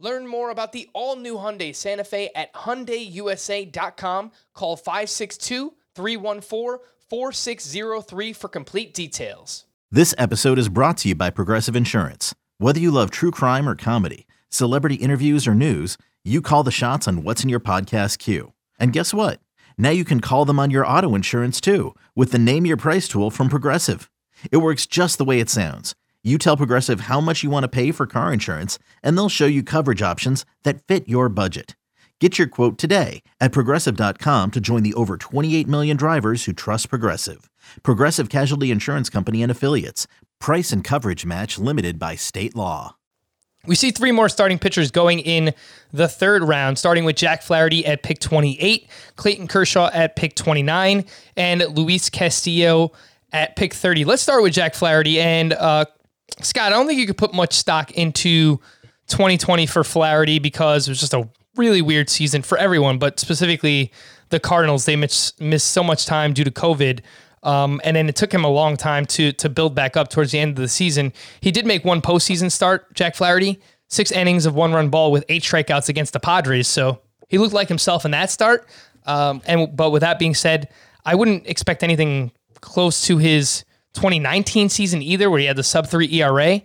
Learn more about the all-new Hyundai Santa Fe at hyundaiusa.com. Call 562-314-4603 for complete details. This episode is brought to you by Progressive Insurance. Whether you love true crime or comedy, celebrity interviews or news, you call the shots on what's in your podcast queue. And guess what? Now you can call them on your auto insurance too with the Name Your Price tool from Progressive. It works just the way it sounds you tell Progressive how much you want to pay for car insurance, and they'll show you coverage options that fit your budget. Get your quote today at progressive.com to join the over 28 million drivers who trust Progressive. Progressive Casualty Insurance Company and Affiliates. Price and coverage match limited by state law. We see three more starting pitchers going in the third round, starting with Jack Flaherty at pick 28, Clayton Kershaw at pick 29, and Luis Castillo at pick 30. Let's start with Jack Flaherty. And uh, Scott, I don't think you could put much stock into 2020 for Flaherty because it was just a really weird season for everyone, but specifically the Cardinals. They missed, missed so much time due to COVID. Um, and then it took him a long time to to build back up towards the end of the season. He did make one postseason start, Jack Flaherty, six innings of one run ball with eight strikeouts against the Padres. So he looked like himself in that start. Um, and but with that being said, I wouldn't expect anything close to his 2019 season either, where he had the sub three ERA.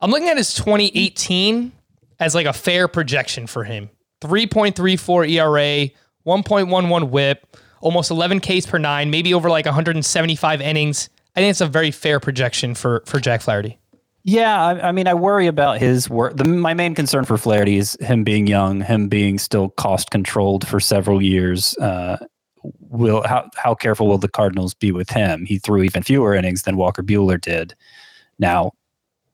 I'm looking at his 2018 as like a fair projection for him. 3.34 ERA, 1.11 WHIP, almost 11 Ks per nine, maybe over like 175 innings. I think it's a very fair projection for for Jack Flaherty. Yeah, I, I, mean, I worry about his work. The, my main concern for Flaherty is him being young, him being still cost controlled for several years. Uh, will how how careful will the Cardinals be with him? He threw even fewer innings than Walker Buehler did. Now,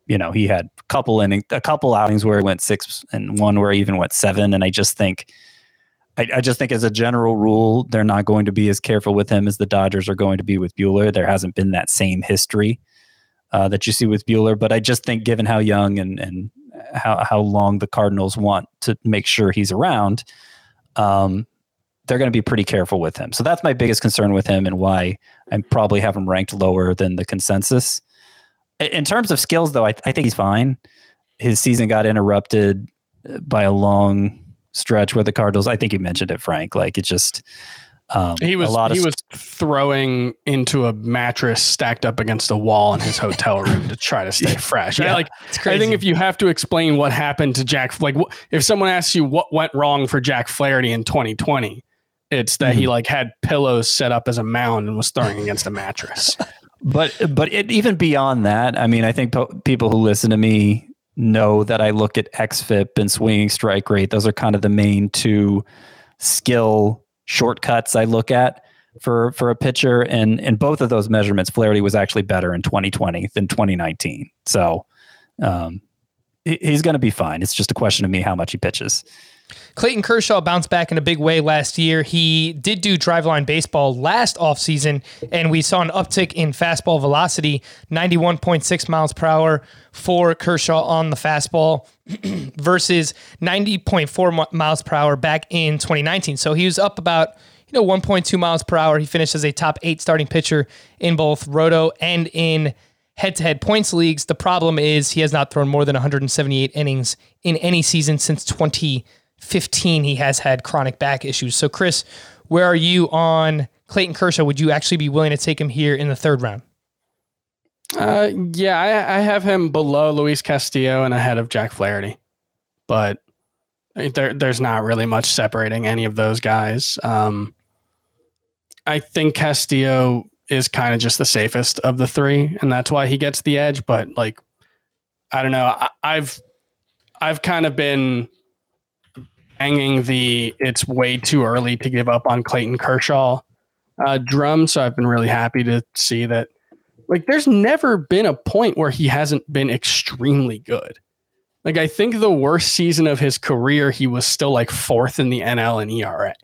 you know, he had a couple innings, a couple outings where he went six, and one where he even went seven. And I just think, I, I just think as a general rule, they're not going to be as careful with him as the Dodgers are going to be with Buehler. There hasn't been that same history uh, that you see with Buehler, But I just think, given how young and and how how long the Cardinals want to make sure he's around, um, they're going to be pretty careful with him. So that's my biggest concern with him, and why I probably have him ranked lower than the consensus. In terms of skills, though, I, I think he's fine. His season got interrupted by a long stretch where the Cardinals. I think you mentioned it, Frank. Like it just um, he was he was throwing into a mattress stacked up against a wall in his hotel room to try to stay fresh. yeah, I, like I think if you have to explain what happened to Jack, like if someone asks you what went wrong for Jack Flaherty in 2020, it's that mm-hmm. he like had pillows set up as a mound and was throwing against a mattress. But but it, even beyond that, I mean, I think po- people who listen to me know that I look at xFIP and swinging strike rate. Those are kind of the main two skill shortcuts I look at for for a pitcher, and in both of those measurements, Flaherty was actually better in 2020 than 2019. So um, he's going to be fine. It's just a question of me how much he pitches. Clayton Kershaw bounced back in a big way last year. He did do driveline baseball last offseason, and we saw an uptick in fastball velocity 91.6 miles per hour for Kershaw on the fastball versus 90.4 miles per hour back in 2019. So he was up about you know 1.2 miles per hour. He finished as a top eight starting pitcher in both roto and in head-to-head points leagues. The problem is he has not thrown more than 178 innings in any season since 20. 15, he has had chronic back issues. So, Chris, where are you on Clayton Kershaw? Would you actually be willing to take him here in the third round? Uh, yeah, I, I have him below Luis Castillo and ahead of Jack Flaherty, but there, there's not really much separating any of those guys. Um, I think Castillo is kind of just the safest of the three, and that's why he gets the edge. But like, I don't know. I, I've I've kind of been hanging the it's way too early to give up on Clayton Kershaw uh, drum. So I've been really happy to see that. Like, there's never been a point where he hasn't been extremely good. Like, I think the worst season of his career, he was still like fourth in the NL and ERA.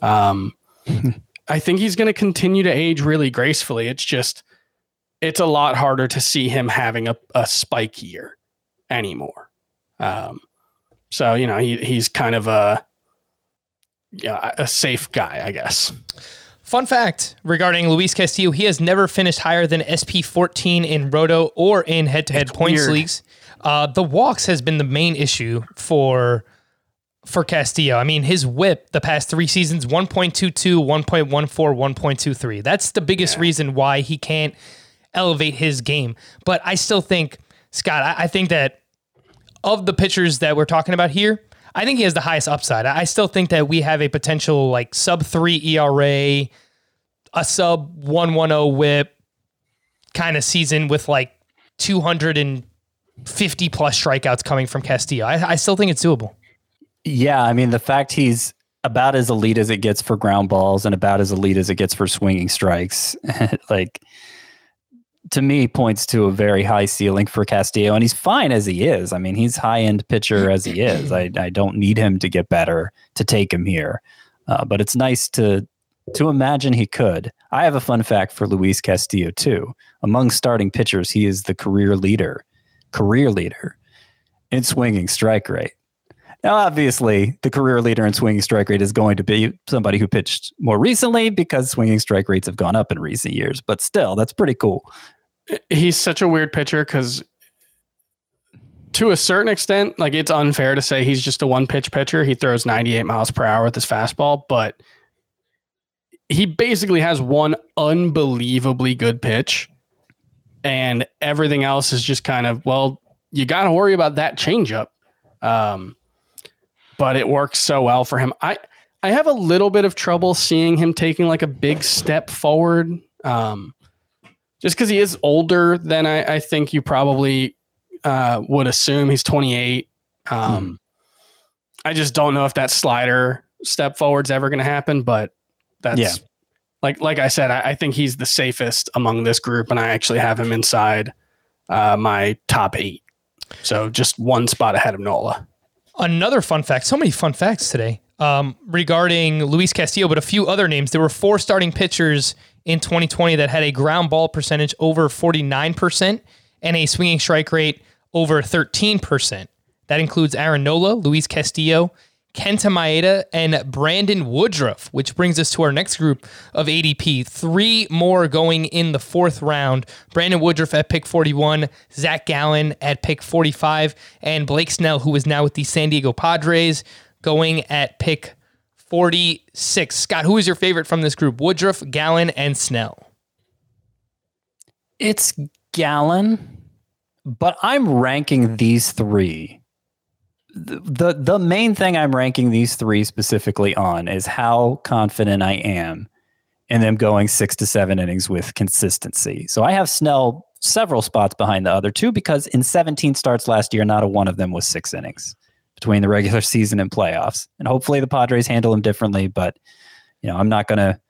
Um, I think he's going to continue to age really gracefully. It's just, it's a lot harder to see him having a, a spike year anymore. Um, so you know he he's kind of a yeah a safe guy, I guess. Fun fact regarding Luis Castillo: he has never finished higher than SP 14 in Roto or in head-to-head it's points weird. leagues. Uh, the walks has been the main issue for for Castillo. I mean, his whip the past three seasons 1.22, 1.14, 1.23. That's the biggest yeah. reason why he can't elevate his game. But I still think, Scott, I, I think that of the pitchers that we're talking about here, I think he has the highest upside. I still think that we have a potential like sub three ERA, a sub 110 whip kind of season with like 250 plus strikeouts coming from Castillo. I, I still think it's doable. Yeah. I mean, the fact he's about as elite as it gets for ground balls and about as elite as it gets for swinging strikes, like, to me points to a very high ceiling for Castillo, and he's fine as he is. I mean, he's high end pitcher as he is. I, I don't need him to get better to take him here, uh, but it's nice to to imagine he could. I have a fun fact for Luis Castillo too. Among starting pitchers, he is the career leader, career leader in swinging strike rate. Now, obviously, the career leader in swinging strike rate is going to be somebody who pitched more recently because swinging strike rates have gone up in recent years. But still, that's pretty cool. He's such a weird pitcher because, to a certain extent, like it's unfair to say he's just a one pitch pitcher. He throws 98 miles per hour with his fastball, but he basically has one unbelievably good pitch, and everything else is just kind of well, you got to worry about that changeup. Um, but it works so well for him. I I have a little bit of trouble seeing him taking like a big step forward. Um, just because he is older than I, I think you probably uh, would assume. He's 28. Um, hmm. I just don't know if that slider step forward's ever going to happen, but that's yeah. like like I said, I, I, think he's the safest among this group, and I actually have him inside uh, my top eight. So just one spot ahead of Nola. Another fun fact. So many fun facts today um, regarding Luis Castillo, but a few other names. There were four starting pitchers in 2020 that had a ground ball percentage over 49% and a swinging strike rate over 13%. That includes Aaron Nola, Luis Castillo, Kenta Maeda, and Brandon Woodruff, which brings us to our next group of ADP. Three more going in the fourth round. Brandon Woodruff at pick 41, Zach Gallen at pick 45, and Blake Snell, who is now with the San Diego Padres, going at pick 46. Scott, who is your favorite from this group? Woodruff, Gallen, and Snell. It's Gallen, but I'm ranking these three the the main thing I'm ranking these three specifically on is how confident I am in them going six to seven innings with consistency. So I have Snell several spots behind the other two because in 17 starts last year, not a one of them was six innings between the regular season and playoffs. And hopefully the Padres handle him differently, but you know, I'm not gonna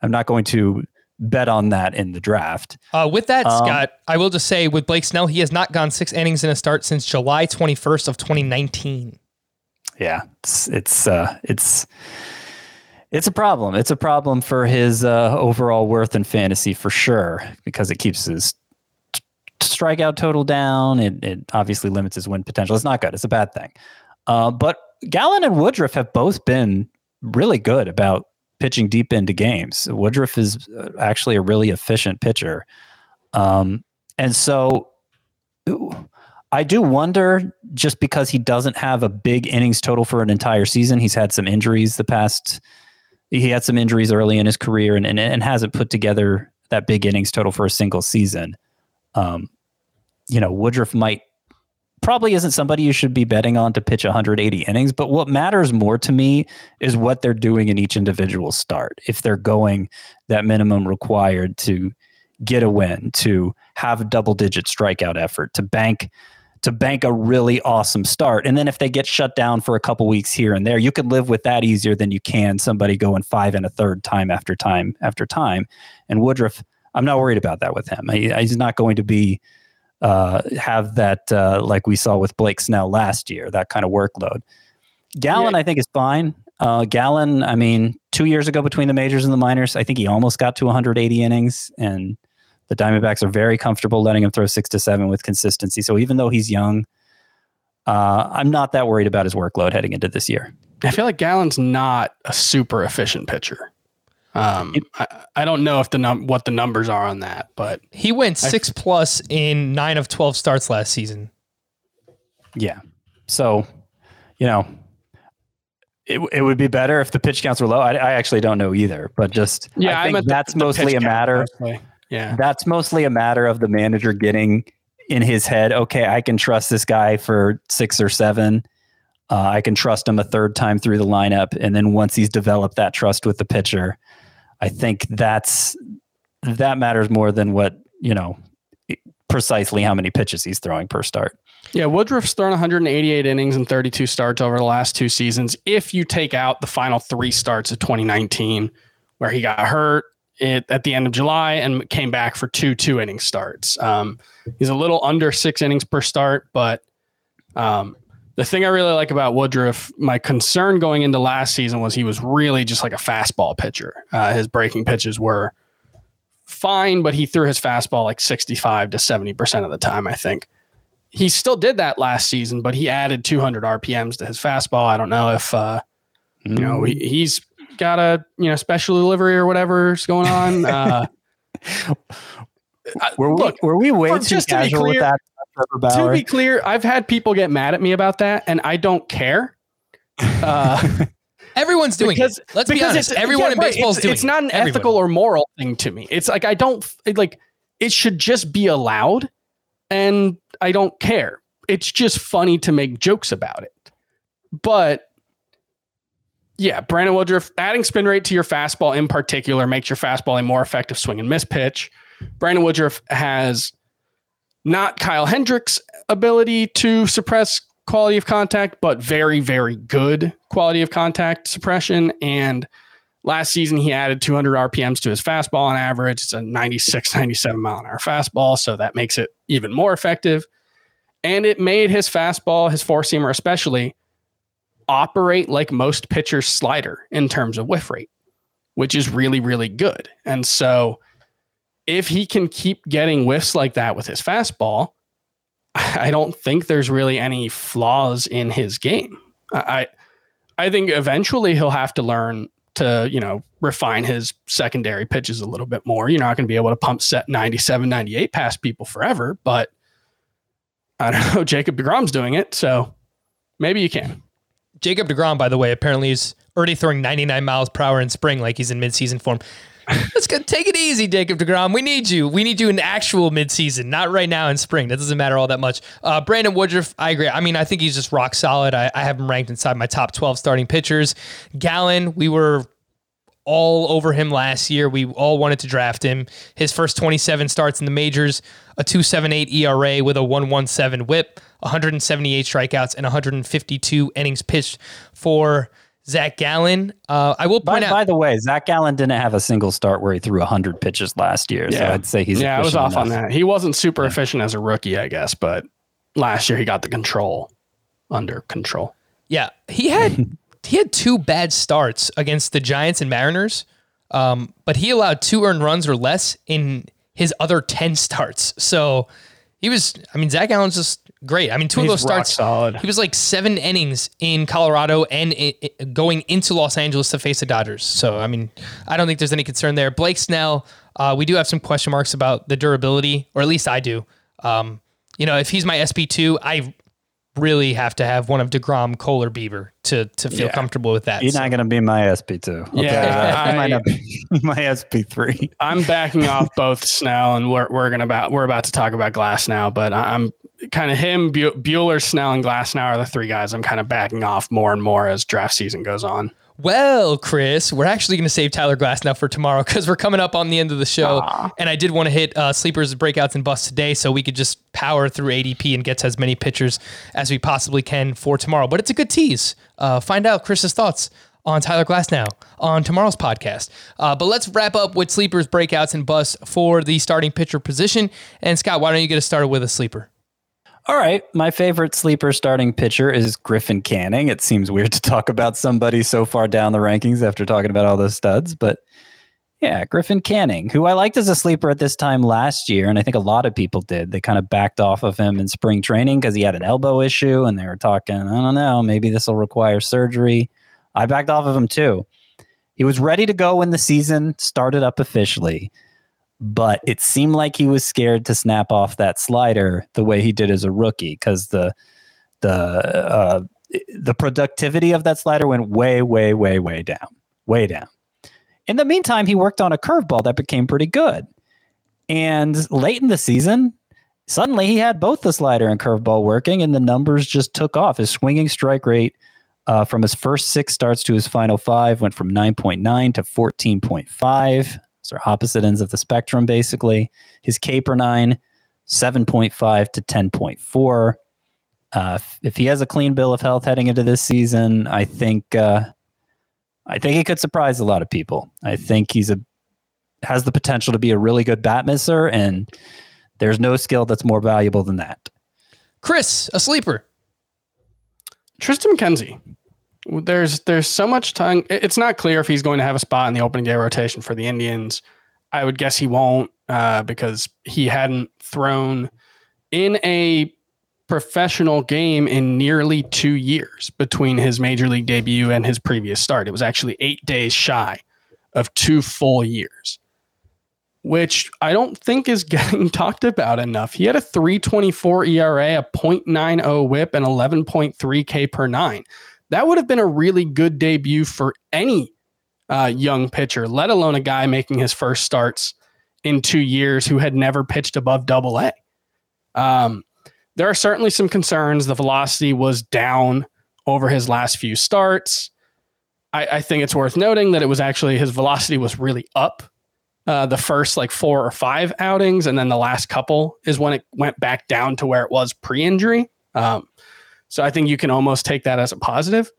I'm not going to bet on that in the draft. Uh, with that, um, Scott, I will just say with Blake Snell, he has not gone six innings in a start since July 21st of 2019. Yeah, it's it's uh, it's it's a problem. It's a problem for his uh, overall worth in fantasy for sure because it keeps his strikeout total down. It, it obviously limits his win potential. It's not good. It's a bad thing. Uh, but Gallen and Woodruff have both been really good about pitching deep into games. Woodruff is uh, actually a really efficient pitcher. Um, and so I do wonder just because he doesn't have a big innings total for an entire season. He's had some injuries the past, he had some injuries early in his career and, and, and hasn't put together that big innings total for a single season. Um, you know, Woodruff might probably isn't somebody you should be betting on to pitch 180 innings. But what matters more to me is what they're doing in each individual start. If they're going that minimum required to get a win, to have a double digit strikeout effort, to bank to bank a really awesome start. And then if they get shut down for a couple weeks here and there, you can live with that easier than you can somebody going five and a third time after time after time. And Woodruff, I'm not worried about that with him. He, he's not going to be uh, have that uh, like we saw with Blake Snell last year, that kind of workload. Gallen, yeah. I think, is fine. Uh, Gallen, I mean, two years ago between the majors and the minors, I think he almost got to 180 innings, and the Diamondbacks are very comfortable letting him throw six to seven with consistency. So even though he's young, uh, I'm not that worried about his workload heading into this year. I feel like Gallen's not a super efficient pitcher. Um, I, I don't know if the num what the numbers are on that, but he went six I, plus in nine of twelve starts last season. Yeah, so you know, it it would be better if the pitch counts were low. I, I actually don't know either, but just yeah, I think that's the, mostly the a matter. Yeah, that's mostly a matter of the manager getting in his head. Okay, I can trust this guy for six or seven. Uh, I can trust him a third time through the lineup, and then once he's developed that trust with the pitcher I think that's that matters more than what you know precisely how many pitches he's throwing per start. Yeah, Woodruff's thrown 188 innings and 32 starts over the last two seasons. If you take out the final three starts of 2019, where he got hurt it, at the end of July and came back for two two inning starts, um, he's a little under six innings per start, but um, the thing I really like about Woodruff, my concern going into last season was he was really just like a fastball pitcher. Uh, his breaking pitches were fine, but he threw his fastball like 65 to 70% of the time, I think. he still did that last season, but he added 200 RPMs to his fastball. I don't know if uh, you know he, he's got a you know special delivery or whatever's going on. Uh, were we, look, were we way too just to casual with that? Trevor to be clear, I've had people get mad at me about that, and I don't care. Uh, Everyone's doing because it. Let's be honest. Everyone yeah, in right, baseball is it's, doing it's not an it. Everyone. ethical or moral thing to me. It's like I don't it, like it should just be allowed, and I don't care. It's just funny to make jokes about it. But yeah, Brandon Woodruff adding spin rate to your fastball in particular makes your fastball a more effective swing and miss pitch. Brandon Woodruff has not Kyle Hendricks' ability to suppress quality of contact, but very, very good quality of contact suppression. And last season, he added 200 RPMs to his fastball on average. It's a 96, 97 mile an hour fastball. So that makes it even more effective. And it made his fastball, his four seamer especially, operate like most pitchers' slider in terms of whiff rate, which is really, really good. And so if he can keep getting whiffs like that with his fastball, I don't think there's really any flaws in his game. I I think eventually he'll have to learn to, you know, refine his secondary pitches a little bit more. You're not going to be able to pump set 97, 98 past people forever, but I don't know. Jacob DeGrom's doing it, so maybe you can. Jacob DeGrom, by the way, apparently is already throwing 99 miles per hour in spring like he's in midseason form. Let's go take it easy, Jacob DeGrom. We need you. We need you in actual midseason, not right now in spring. That doesn't matter all that much. Uh, Brandon Woodruff, I agree. I mean, I think he's just rock solid. I, I have him ranked inside my top 12 starting pitchers. Gallen, we were all over him last year. We all wanted to draft him. His first 27 starts in the majors, a 2.78 ERA with a 1.17 WHIP, 178 strikeouts, and 152 innings pitched for Zach Gallen. Uh, I will By, point out. by the way, Zach Gallen didn't have a single start where he threw 100 pitches last year. So I'd say he's yeah, I was efficient off on that. He wasn't super efficient as a rookie, I guess, but last year he got the control under control. Yeah, he had he had two bad starts against the Giants and Mariners, um, but he allowed two earned runs or less in his other ten starts. So he was. I mean, Zach Gallen's just great. I mean, two of those starts. solid. He was like seven innings in Colorado and i i- going into Los Angeles to face the Dodgers. So I mean, I don't think there's any concern there. Blake Snell, uh, we do have some question marks about the durability, or at least I do. Um, you know, if he's my SP two, I really have to have one of Degrom, Cole, or Bieber to to feel Yeah. comfortable with that. He's So- not going to be my SP2. Okay, Yeah, he might I- not be my SP3. I'm backing off both Snell and we're we're gonna about we're about to talk about Glasnow, but I'm kind of him, Buehler, Snell, and Glasnow are the three guys I'm kind of backing off more and more as draft season goes on. Well, Chris, we're actually going to save Tyler Glasnow for tomorrow because we're coming up on the end of the show. And I did want to hit uh, sleepers, breakouts, and busts today so we could just power through ADP and get to as many pitchers as we possibly can for tomorrow. But it's a good tease. Uh, find out Chris's thoughts on Tyler Glasnow on tomorrow's podcast. Uh, but let's wrap up with sleepers, breakouts, and busts for the starting pitcher position. And Scott, why don't you get us started with a sleeper? All right. My favorite sleeper starting pitcher is Griffin Canning. It seems weird to talk about somebody so far down the rankings after talking about all those studs, but yeah, Griffin Canning, who I liked as a sleeper at this time last year, and I think a lot of people did. They kind of backed off of him in spring training because he had an elbow issue, and they were talking, I don't know, maybe this will require surgery. I backed off of him too. He was ready to go when the season started up officially, but it seemed like he was scared to snap off that slider the way he did as a rookie because the the uh, the productivity of that slider went way, way, way, way down, way down. In the meantime, he worked on a curveball that became pretty good. And late in the season, suddenly he had both the slider and curveball working, and the numbers just took off. His swinging strike rate uh, from his first six starts to his final five went from 9.9 to 14.5. Those are opposite ends of the spectrum, basically. His Caper9, 7.5 to 10.4. Uh, if- if he has a clean bill of health heading into this season, I think uh, I think he could surprise a lot of people. I think he's a has the potential to be a really good bat misser, and there's no skill that's more valuable than that. Chris, a sleeper. Tristan McKenzie. There's there's so much time. It's not clear if he's going to have a spot in the opening day rotation for the Indians. I would guess he won't uh, because he hadn't thrown in a professional game in nearly two years between his major league debut and his previous start. It was actually eight days shy of two full years, which I don't think is getting talked about enough. He had a 324 ERA, a 0.90 whip, and 11.3 K per nine. That would have been a really good debut for any uh, young pitcher, let alone a guy making his first starts in two years who had never pitched above double A. Um, there are certainly some concerns. The velocity was down over his last few starts. I, I think it's worth noting that it was actually his velocity was really up uh, the first like four or five outings, and then the last couple is when it went back down to where it was pre-injury. Um, so I think you can almost take that as a positive.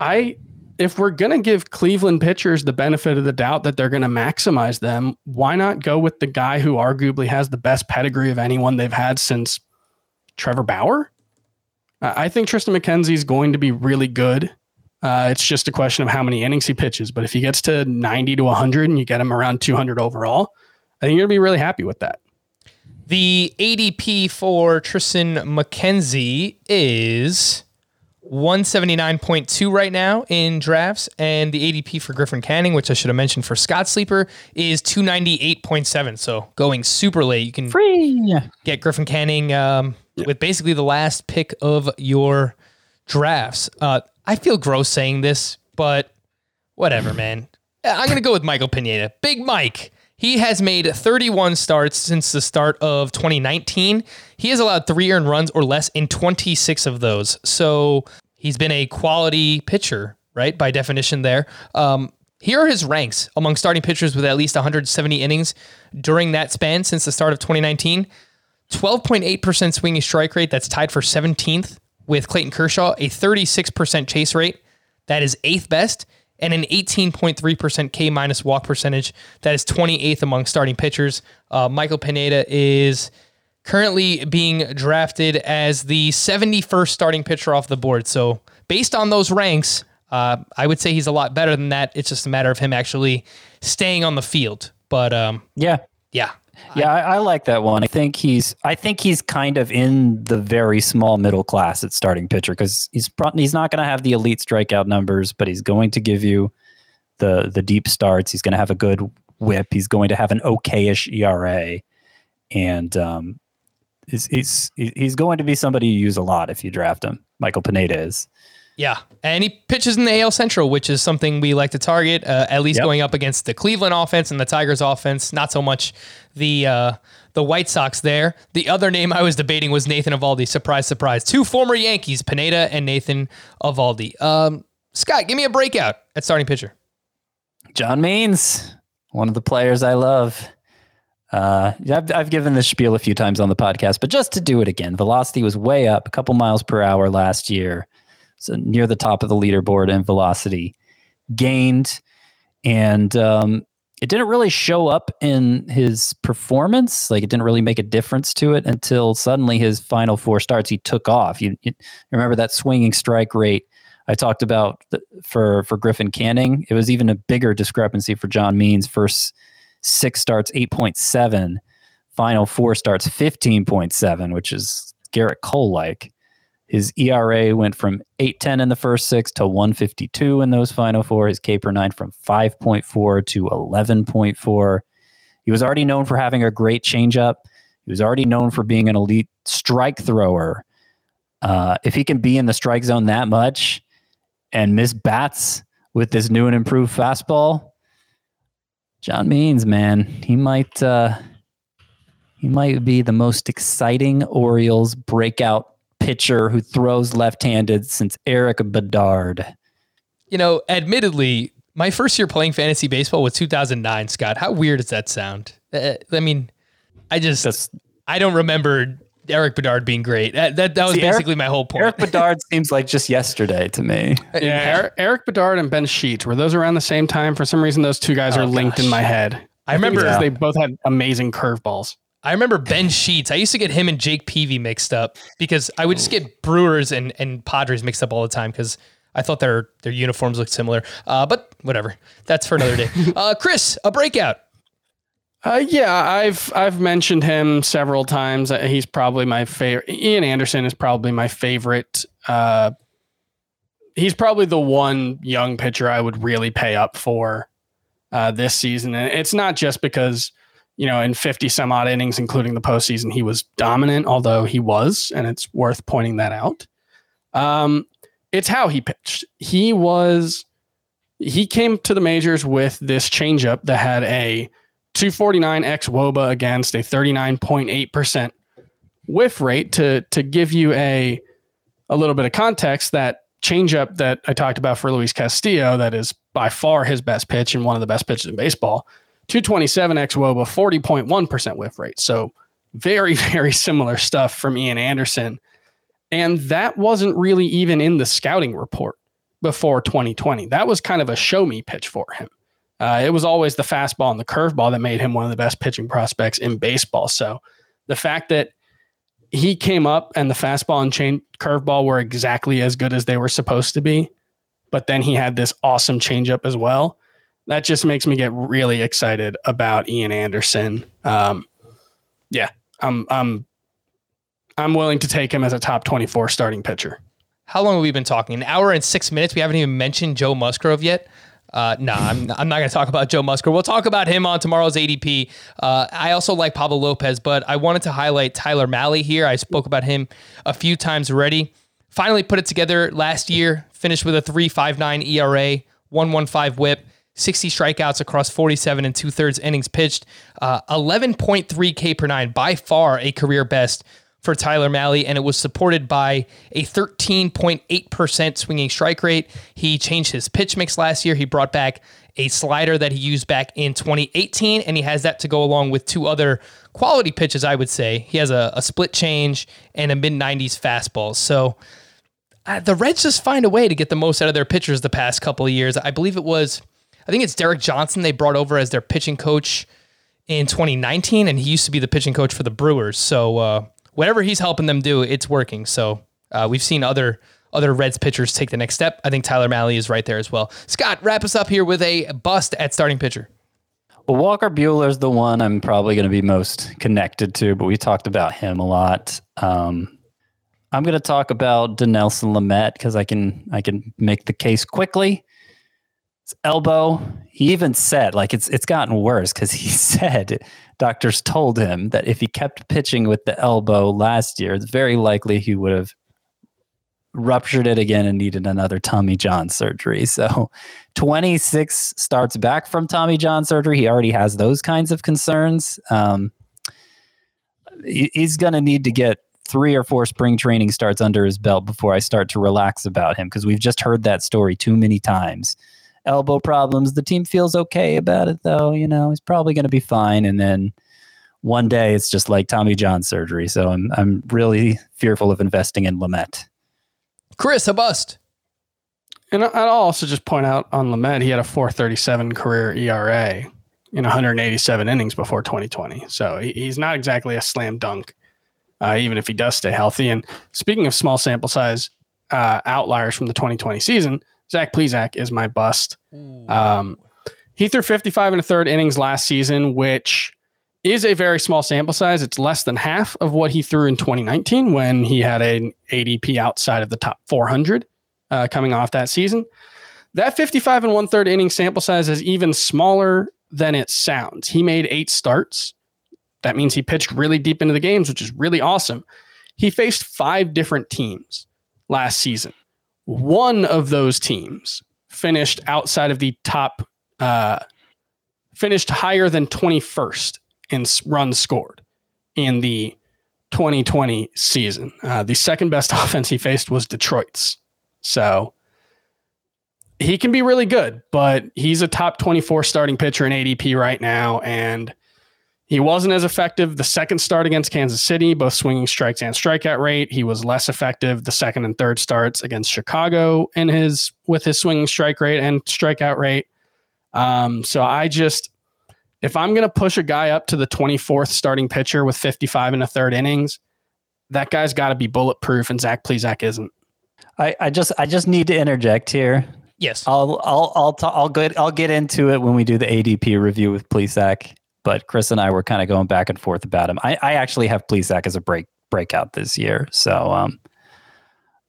I if we're going to give Cleveland pitchers the benefit of the doubt that they're going to maximize them, why not go with the guy who arguably has the best pedigree of anyone they've had since Trevor Bauer? I think Tristan McKenzie is going to be really good. Uh, it's just a question of how many innings he pitches. But if he gets to 90 to 100 and you get him around 200 overall, I think you're going to be really happy with that. The ADP for Tristan McKenzie is 179.2 right now in drafts, and the ADP for Griffin Canning, which I should have mentioned for Scott Sleeper, is 298.7. So going super late, you can Free. get Griffin Canning um, with basically the last pick of your drafts. Uh, I feel gross saying this, but whatever, man. I'm going to go with Michael Pineda. Big Mike. He has made 31 starts since the start of 2019. He has allowed three earned runs or less in 26 of those. So he's been a quality pitcher, right? By definition, there. Um, here are his ranks among starting pitchers with at least 170 innings during that span since the start of 2019. 12.8% swinging strike rate, that's tied for 17th with Clayton Kershaw, a 36% chase rate, that is eighth best and an 18.3% K minus walk percentage. That is 28th among starting pitchers. Uh, Michael Pineda is currently being drafted as the 71st starting pitcher off the board. So, based on those ranks, uh, I would say he's a lot better than that. It's just a matter of him actually staying on the field. But um, Yeah. yeah, Yeah, I, I like that one. I think he's I think he's kind of in the very small middle class at starting pitcher because he's he's not going to have the elite strikeout numbers, but he's going to give you the the deep starts. He's going to have a good whip. He's going to have an okayish ERA, and um, he's he's he's going to be somebody you use a lot if you draft him. Michael Pineda is. Yeah, and he pitches in the AL Central, which is something we like to target. Uh, at least Yep. going up against the Cleveland offense and the Tigers offense. Not so much the uh, the White Sox there. The other name I was debating was Nathan Eovaldi. Surprise, surprise. Two former Yankees, Pineda and Nathan Eovaldi. Um, Scott, give me a breakout at starting pitcher. John Means, one of the players I love. Uh, I've, I've given this spiel a few times on the podcast, but just to do it again, velocity was way up, a couple miles per hour last year, so near the top of the leaderboard in velocity gained, and um, it didn't really show up in his performance. Like it didn't really make a difference to it until suddenly his final four starts he took off. You, you remember that swinging strike rate I talked about for for Griffin Canning. It was even a bigger discrepancy for John Means. First six starts, eight point seven. Final four starts, fifteen point seven, which is Gerrit Cole like. His ERA went from eight ten in the first six to one fifty two in those final four. His K per nine from five point four to eleven point four. He was already known for having a great changeup. He was already known for being an elite strike thrower. Uh, if he can be in the strike zone that much and miss bats with this new and improved fastball, John Means, man, he might uh, he might be the most exciting Orioles breakout pitcher who throws left-handed since Erik Bedard. You know, admittedly, my first year playing fantasy baseball was 2009. Scott, how weird does that sound? Uh, I mean, I just That's I don't remember Erik Bedard being great. That that, that was See, Eric- basically my whole point. Erik Bedard seems like just yesterday to me. Yeah, Eric, Erik Bedard and Ben Sheets were those around the same time? For some reason, those two guys Oh, are linked in my head. I remember because they both had amazing curveballs. I remember Ben Sheets. I used to get him and Jake Peavy mixed up because I would just get Brewers and, and Padres mixed up all the time because I thought their their uniforms looked similar. Uh, but whatever. That's for another day. Uh, Chris, a breakout. Uh, yeah, I've I've mentioned him several times. Uh, He's probably my favorite. Ian Anderson is probably my favorite. Uh, he's probably the one young pitcher I would really pay up for uh, this season, and it's not just because you know in fifty some odd innings, including the postseason, he was dominant. Although he was, and it's worth pointing that out. Um, it's how he pitched. He was he came to the majors with this changeup that had a 249 xwOBA against a 39.8% whiff rate to to give you a a little bit of context that changeup that I talked about for Luis Castillo that is by far his best pitch and one of the best pitches in baseball 227 xwOBA 40.1% whiff rate so very very similar stuff from Ian Anderson and that wasn't really even in the scouting report before 2020 that was kind of a show me pitch for him uh, it was always the fastball and the curveball that made him one of the best pitching prospects in baseball. So the fact that he came up and the fastball and chain curveball were exactly as good as they were supposed to be, but then he had this awesome changeup as well. That just makes me get really excited about Ian Anderson. Um, yeah, I'm I'm I'm willing to take him as a top 24 starting pitcher. How long have we been talking? An hour and six minutes. We haven't even mentioned Joe Musgrove yet. Uh, nah, I'm, I'm not going to talk about Joe Musgrove. We'll talk about him on tomorrow's ADP. Uh, I also like Pablo Lopez, but I wanted to highlight Tyler Mahle here. I spoke about him a few times already. Finally put it together last year, finished with a 3.59 ERA, 115 whip. 60 strikeouts across 47 and two thirds innings pitched, uh, 11.3 K per nine, by far a career best for Tyler Mahle, and it was supported by a 13.8% swinging strike rate. He changed his pitch mix last year. He brought back a slider that he used back in 2018, and he has that to go along with two other quality pitches, I would say. He has a, a split change and a mid 90s fastball. So uh, the Reds just find a way to get the most out of their pitchers the past couple of years. I believe it was, I think it's Derek Johnson they brought over as their pitching coach in 2019, and he used to be the pitching coach for the Brewers. So, uh, whatever he's helping them do, it's working. So uh, we've seen other other Reds pitchers take the next step. I think Tyler Mahle is right there as well. Scott, wrap us up here with a bust at starting pitcher. Well, Walker Buehler is the one I'm probably going to be most connected to, but we talked about him a lot. Um, I'm going to talk about Dinelson Lamet because I can I can make the case quickly. His elbow. He even said like it's it's gotten worse because he said doctors told him that if he kept pitching with the elbow last year, it's very likely he would have ruptured it again and needed another Tommy John surgery. So 26 starts back from Tommy John surgery. He already has those kinds of concerns. Um, he's going to need to get three or four spring training starts under his belt before I start to relax about him because we've just heard that story too many times. Elbow problems. The team feels okay about it though. You know, he's probably going to be fine. And then one day it's just like Tommy John surgery. So I'm I'm really fearful of investing in Lamet. Chris, a bust. And I- I'll also just point out on Lamet, he had a 437 career ERA in 187 innings before 2020. So he's not exactly a slam dunk, uh, even if he does stay healthy. And speaking of small sample size uh, outliers from the 2020 season, Zach Plesac is my bust. Um, he threw 55 and a third innings last season, which is a very small sample size. It's less than half of what he threw in 2019 when he had an ADP outside of the top 400 uh, coming off that season. That 55 and one third inning sample size is even smaller than it sounds. He made eight starts. That means he pitched really deep into the games, which is really awesome. He faced five different teams last season. One of those teams finished outside of the top, uh, finished higher than 21st in runs scored in the 2020 season. Uh, the second best offense he faced was Detroit's. So he can be really good, but he's a top 24 starting pitcher in ADP right now. And he wasn't as effective the second start against Kansas City, both swinging strikes and strikeout rate. He was less effective the second and third starts against Chicago in his with his swinging strike rate and strikeout rate. Um, so I just if I'm going to push a guy up to the 24th starting pitcher with 55 and a third innings, that guy's got to be bulletproof, and Zach Plesac isn't. I, I just I just need to interject here. Yes. I'll I'll I'll ta- I'll get I'll get into it when we do the ADP review with Plesac. But Chris and I were kind of going back and forth about him. I, I actually have Plesac as a break breakout this year, so um,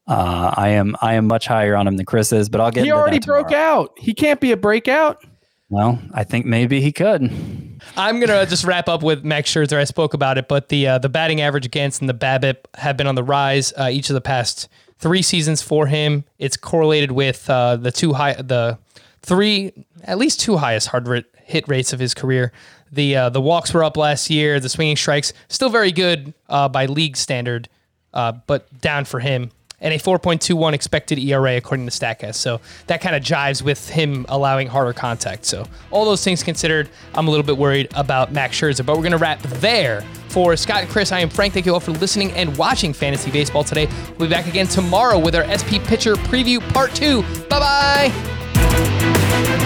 uh, I am I am much higher on him than Chris is. But I'll get. He already broke out. He can't be a breakout. Well, I think maybe he could. I'm gonna just wrap up with Max Scherzer. I spoke about it, but the uh, the batting average against and the BABIP have been on the rise uh, each of the past three seasons for him. It's correlated with uh, the two high the three at least two highest hard hit rates of his career. The uh, the walks were up last year. The swinging strikes still very good uh, by league standard, uh, but down for him and a 4.21 expected ERA according to Statcast. So that kind of jives with him allowing harder contact. So all those things considered, I'm a little bit worried about Max Scherzer. But we're to wrap there. For Scott and Chris, I am Frank. Thank you all for listening and watching Fantasy Baseball today. We'll be back again tomorrow with our SP Pitcher Preview Part 2. Bye bye.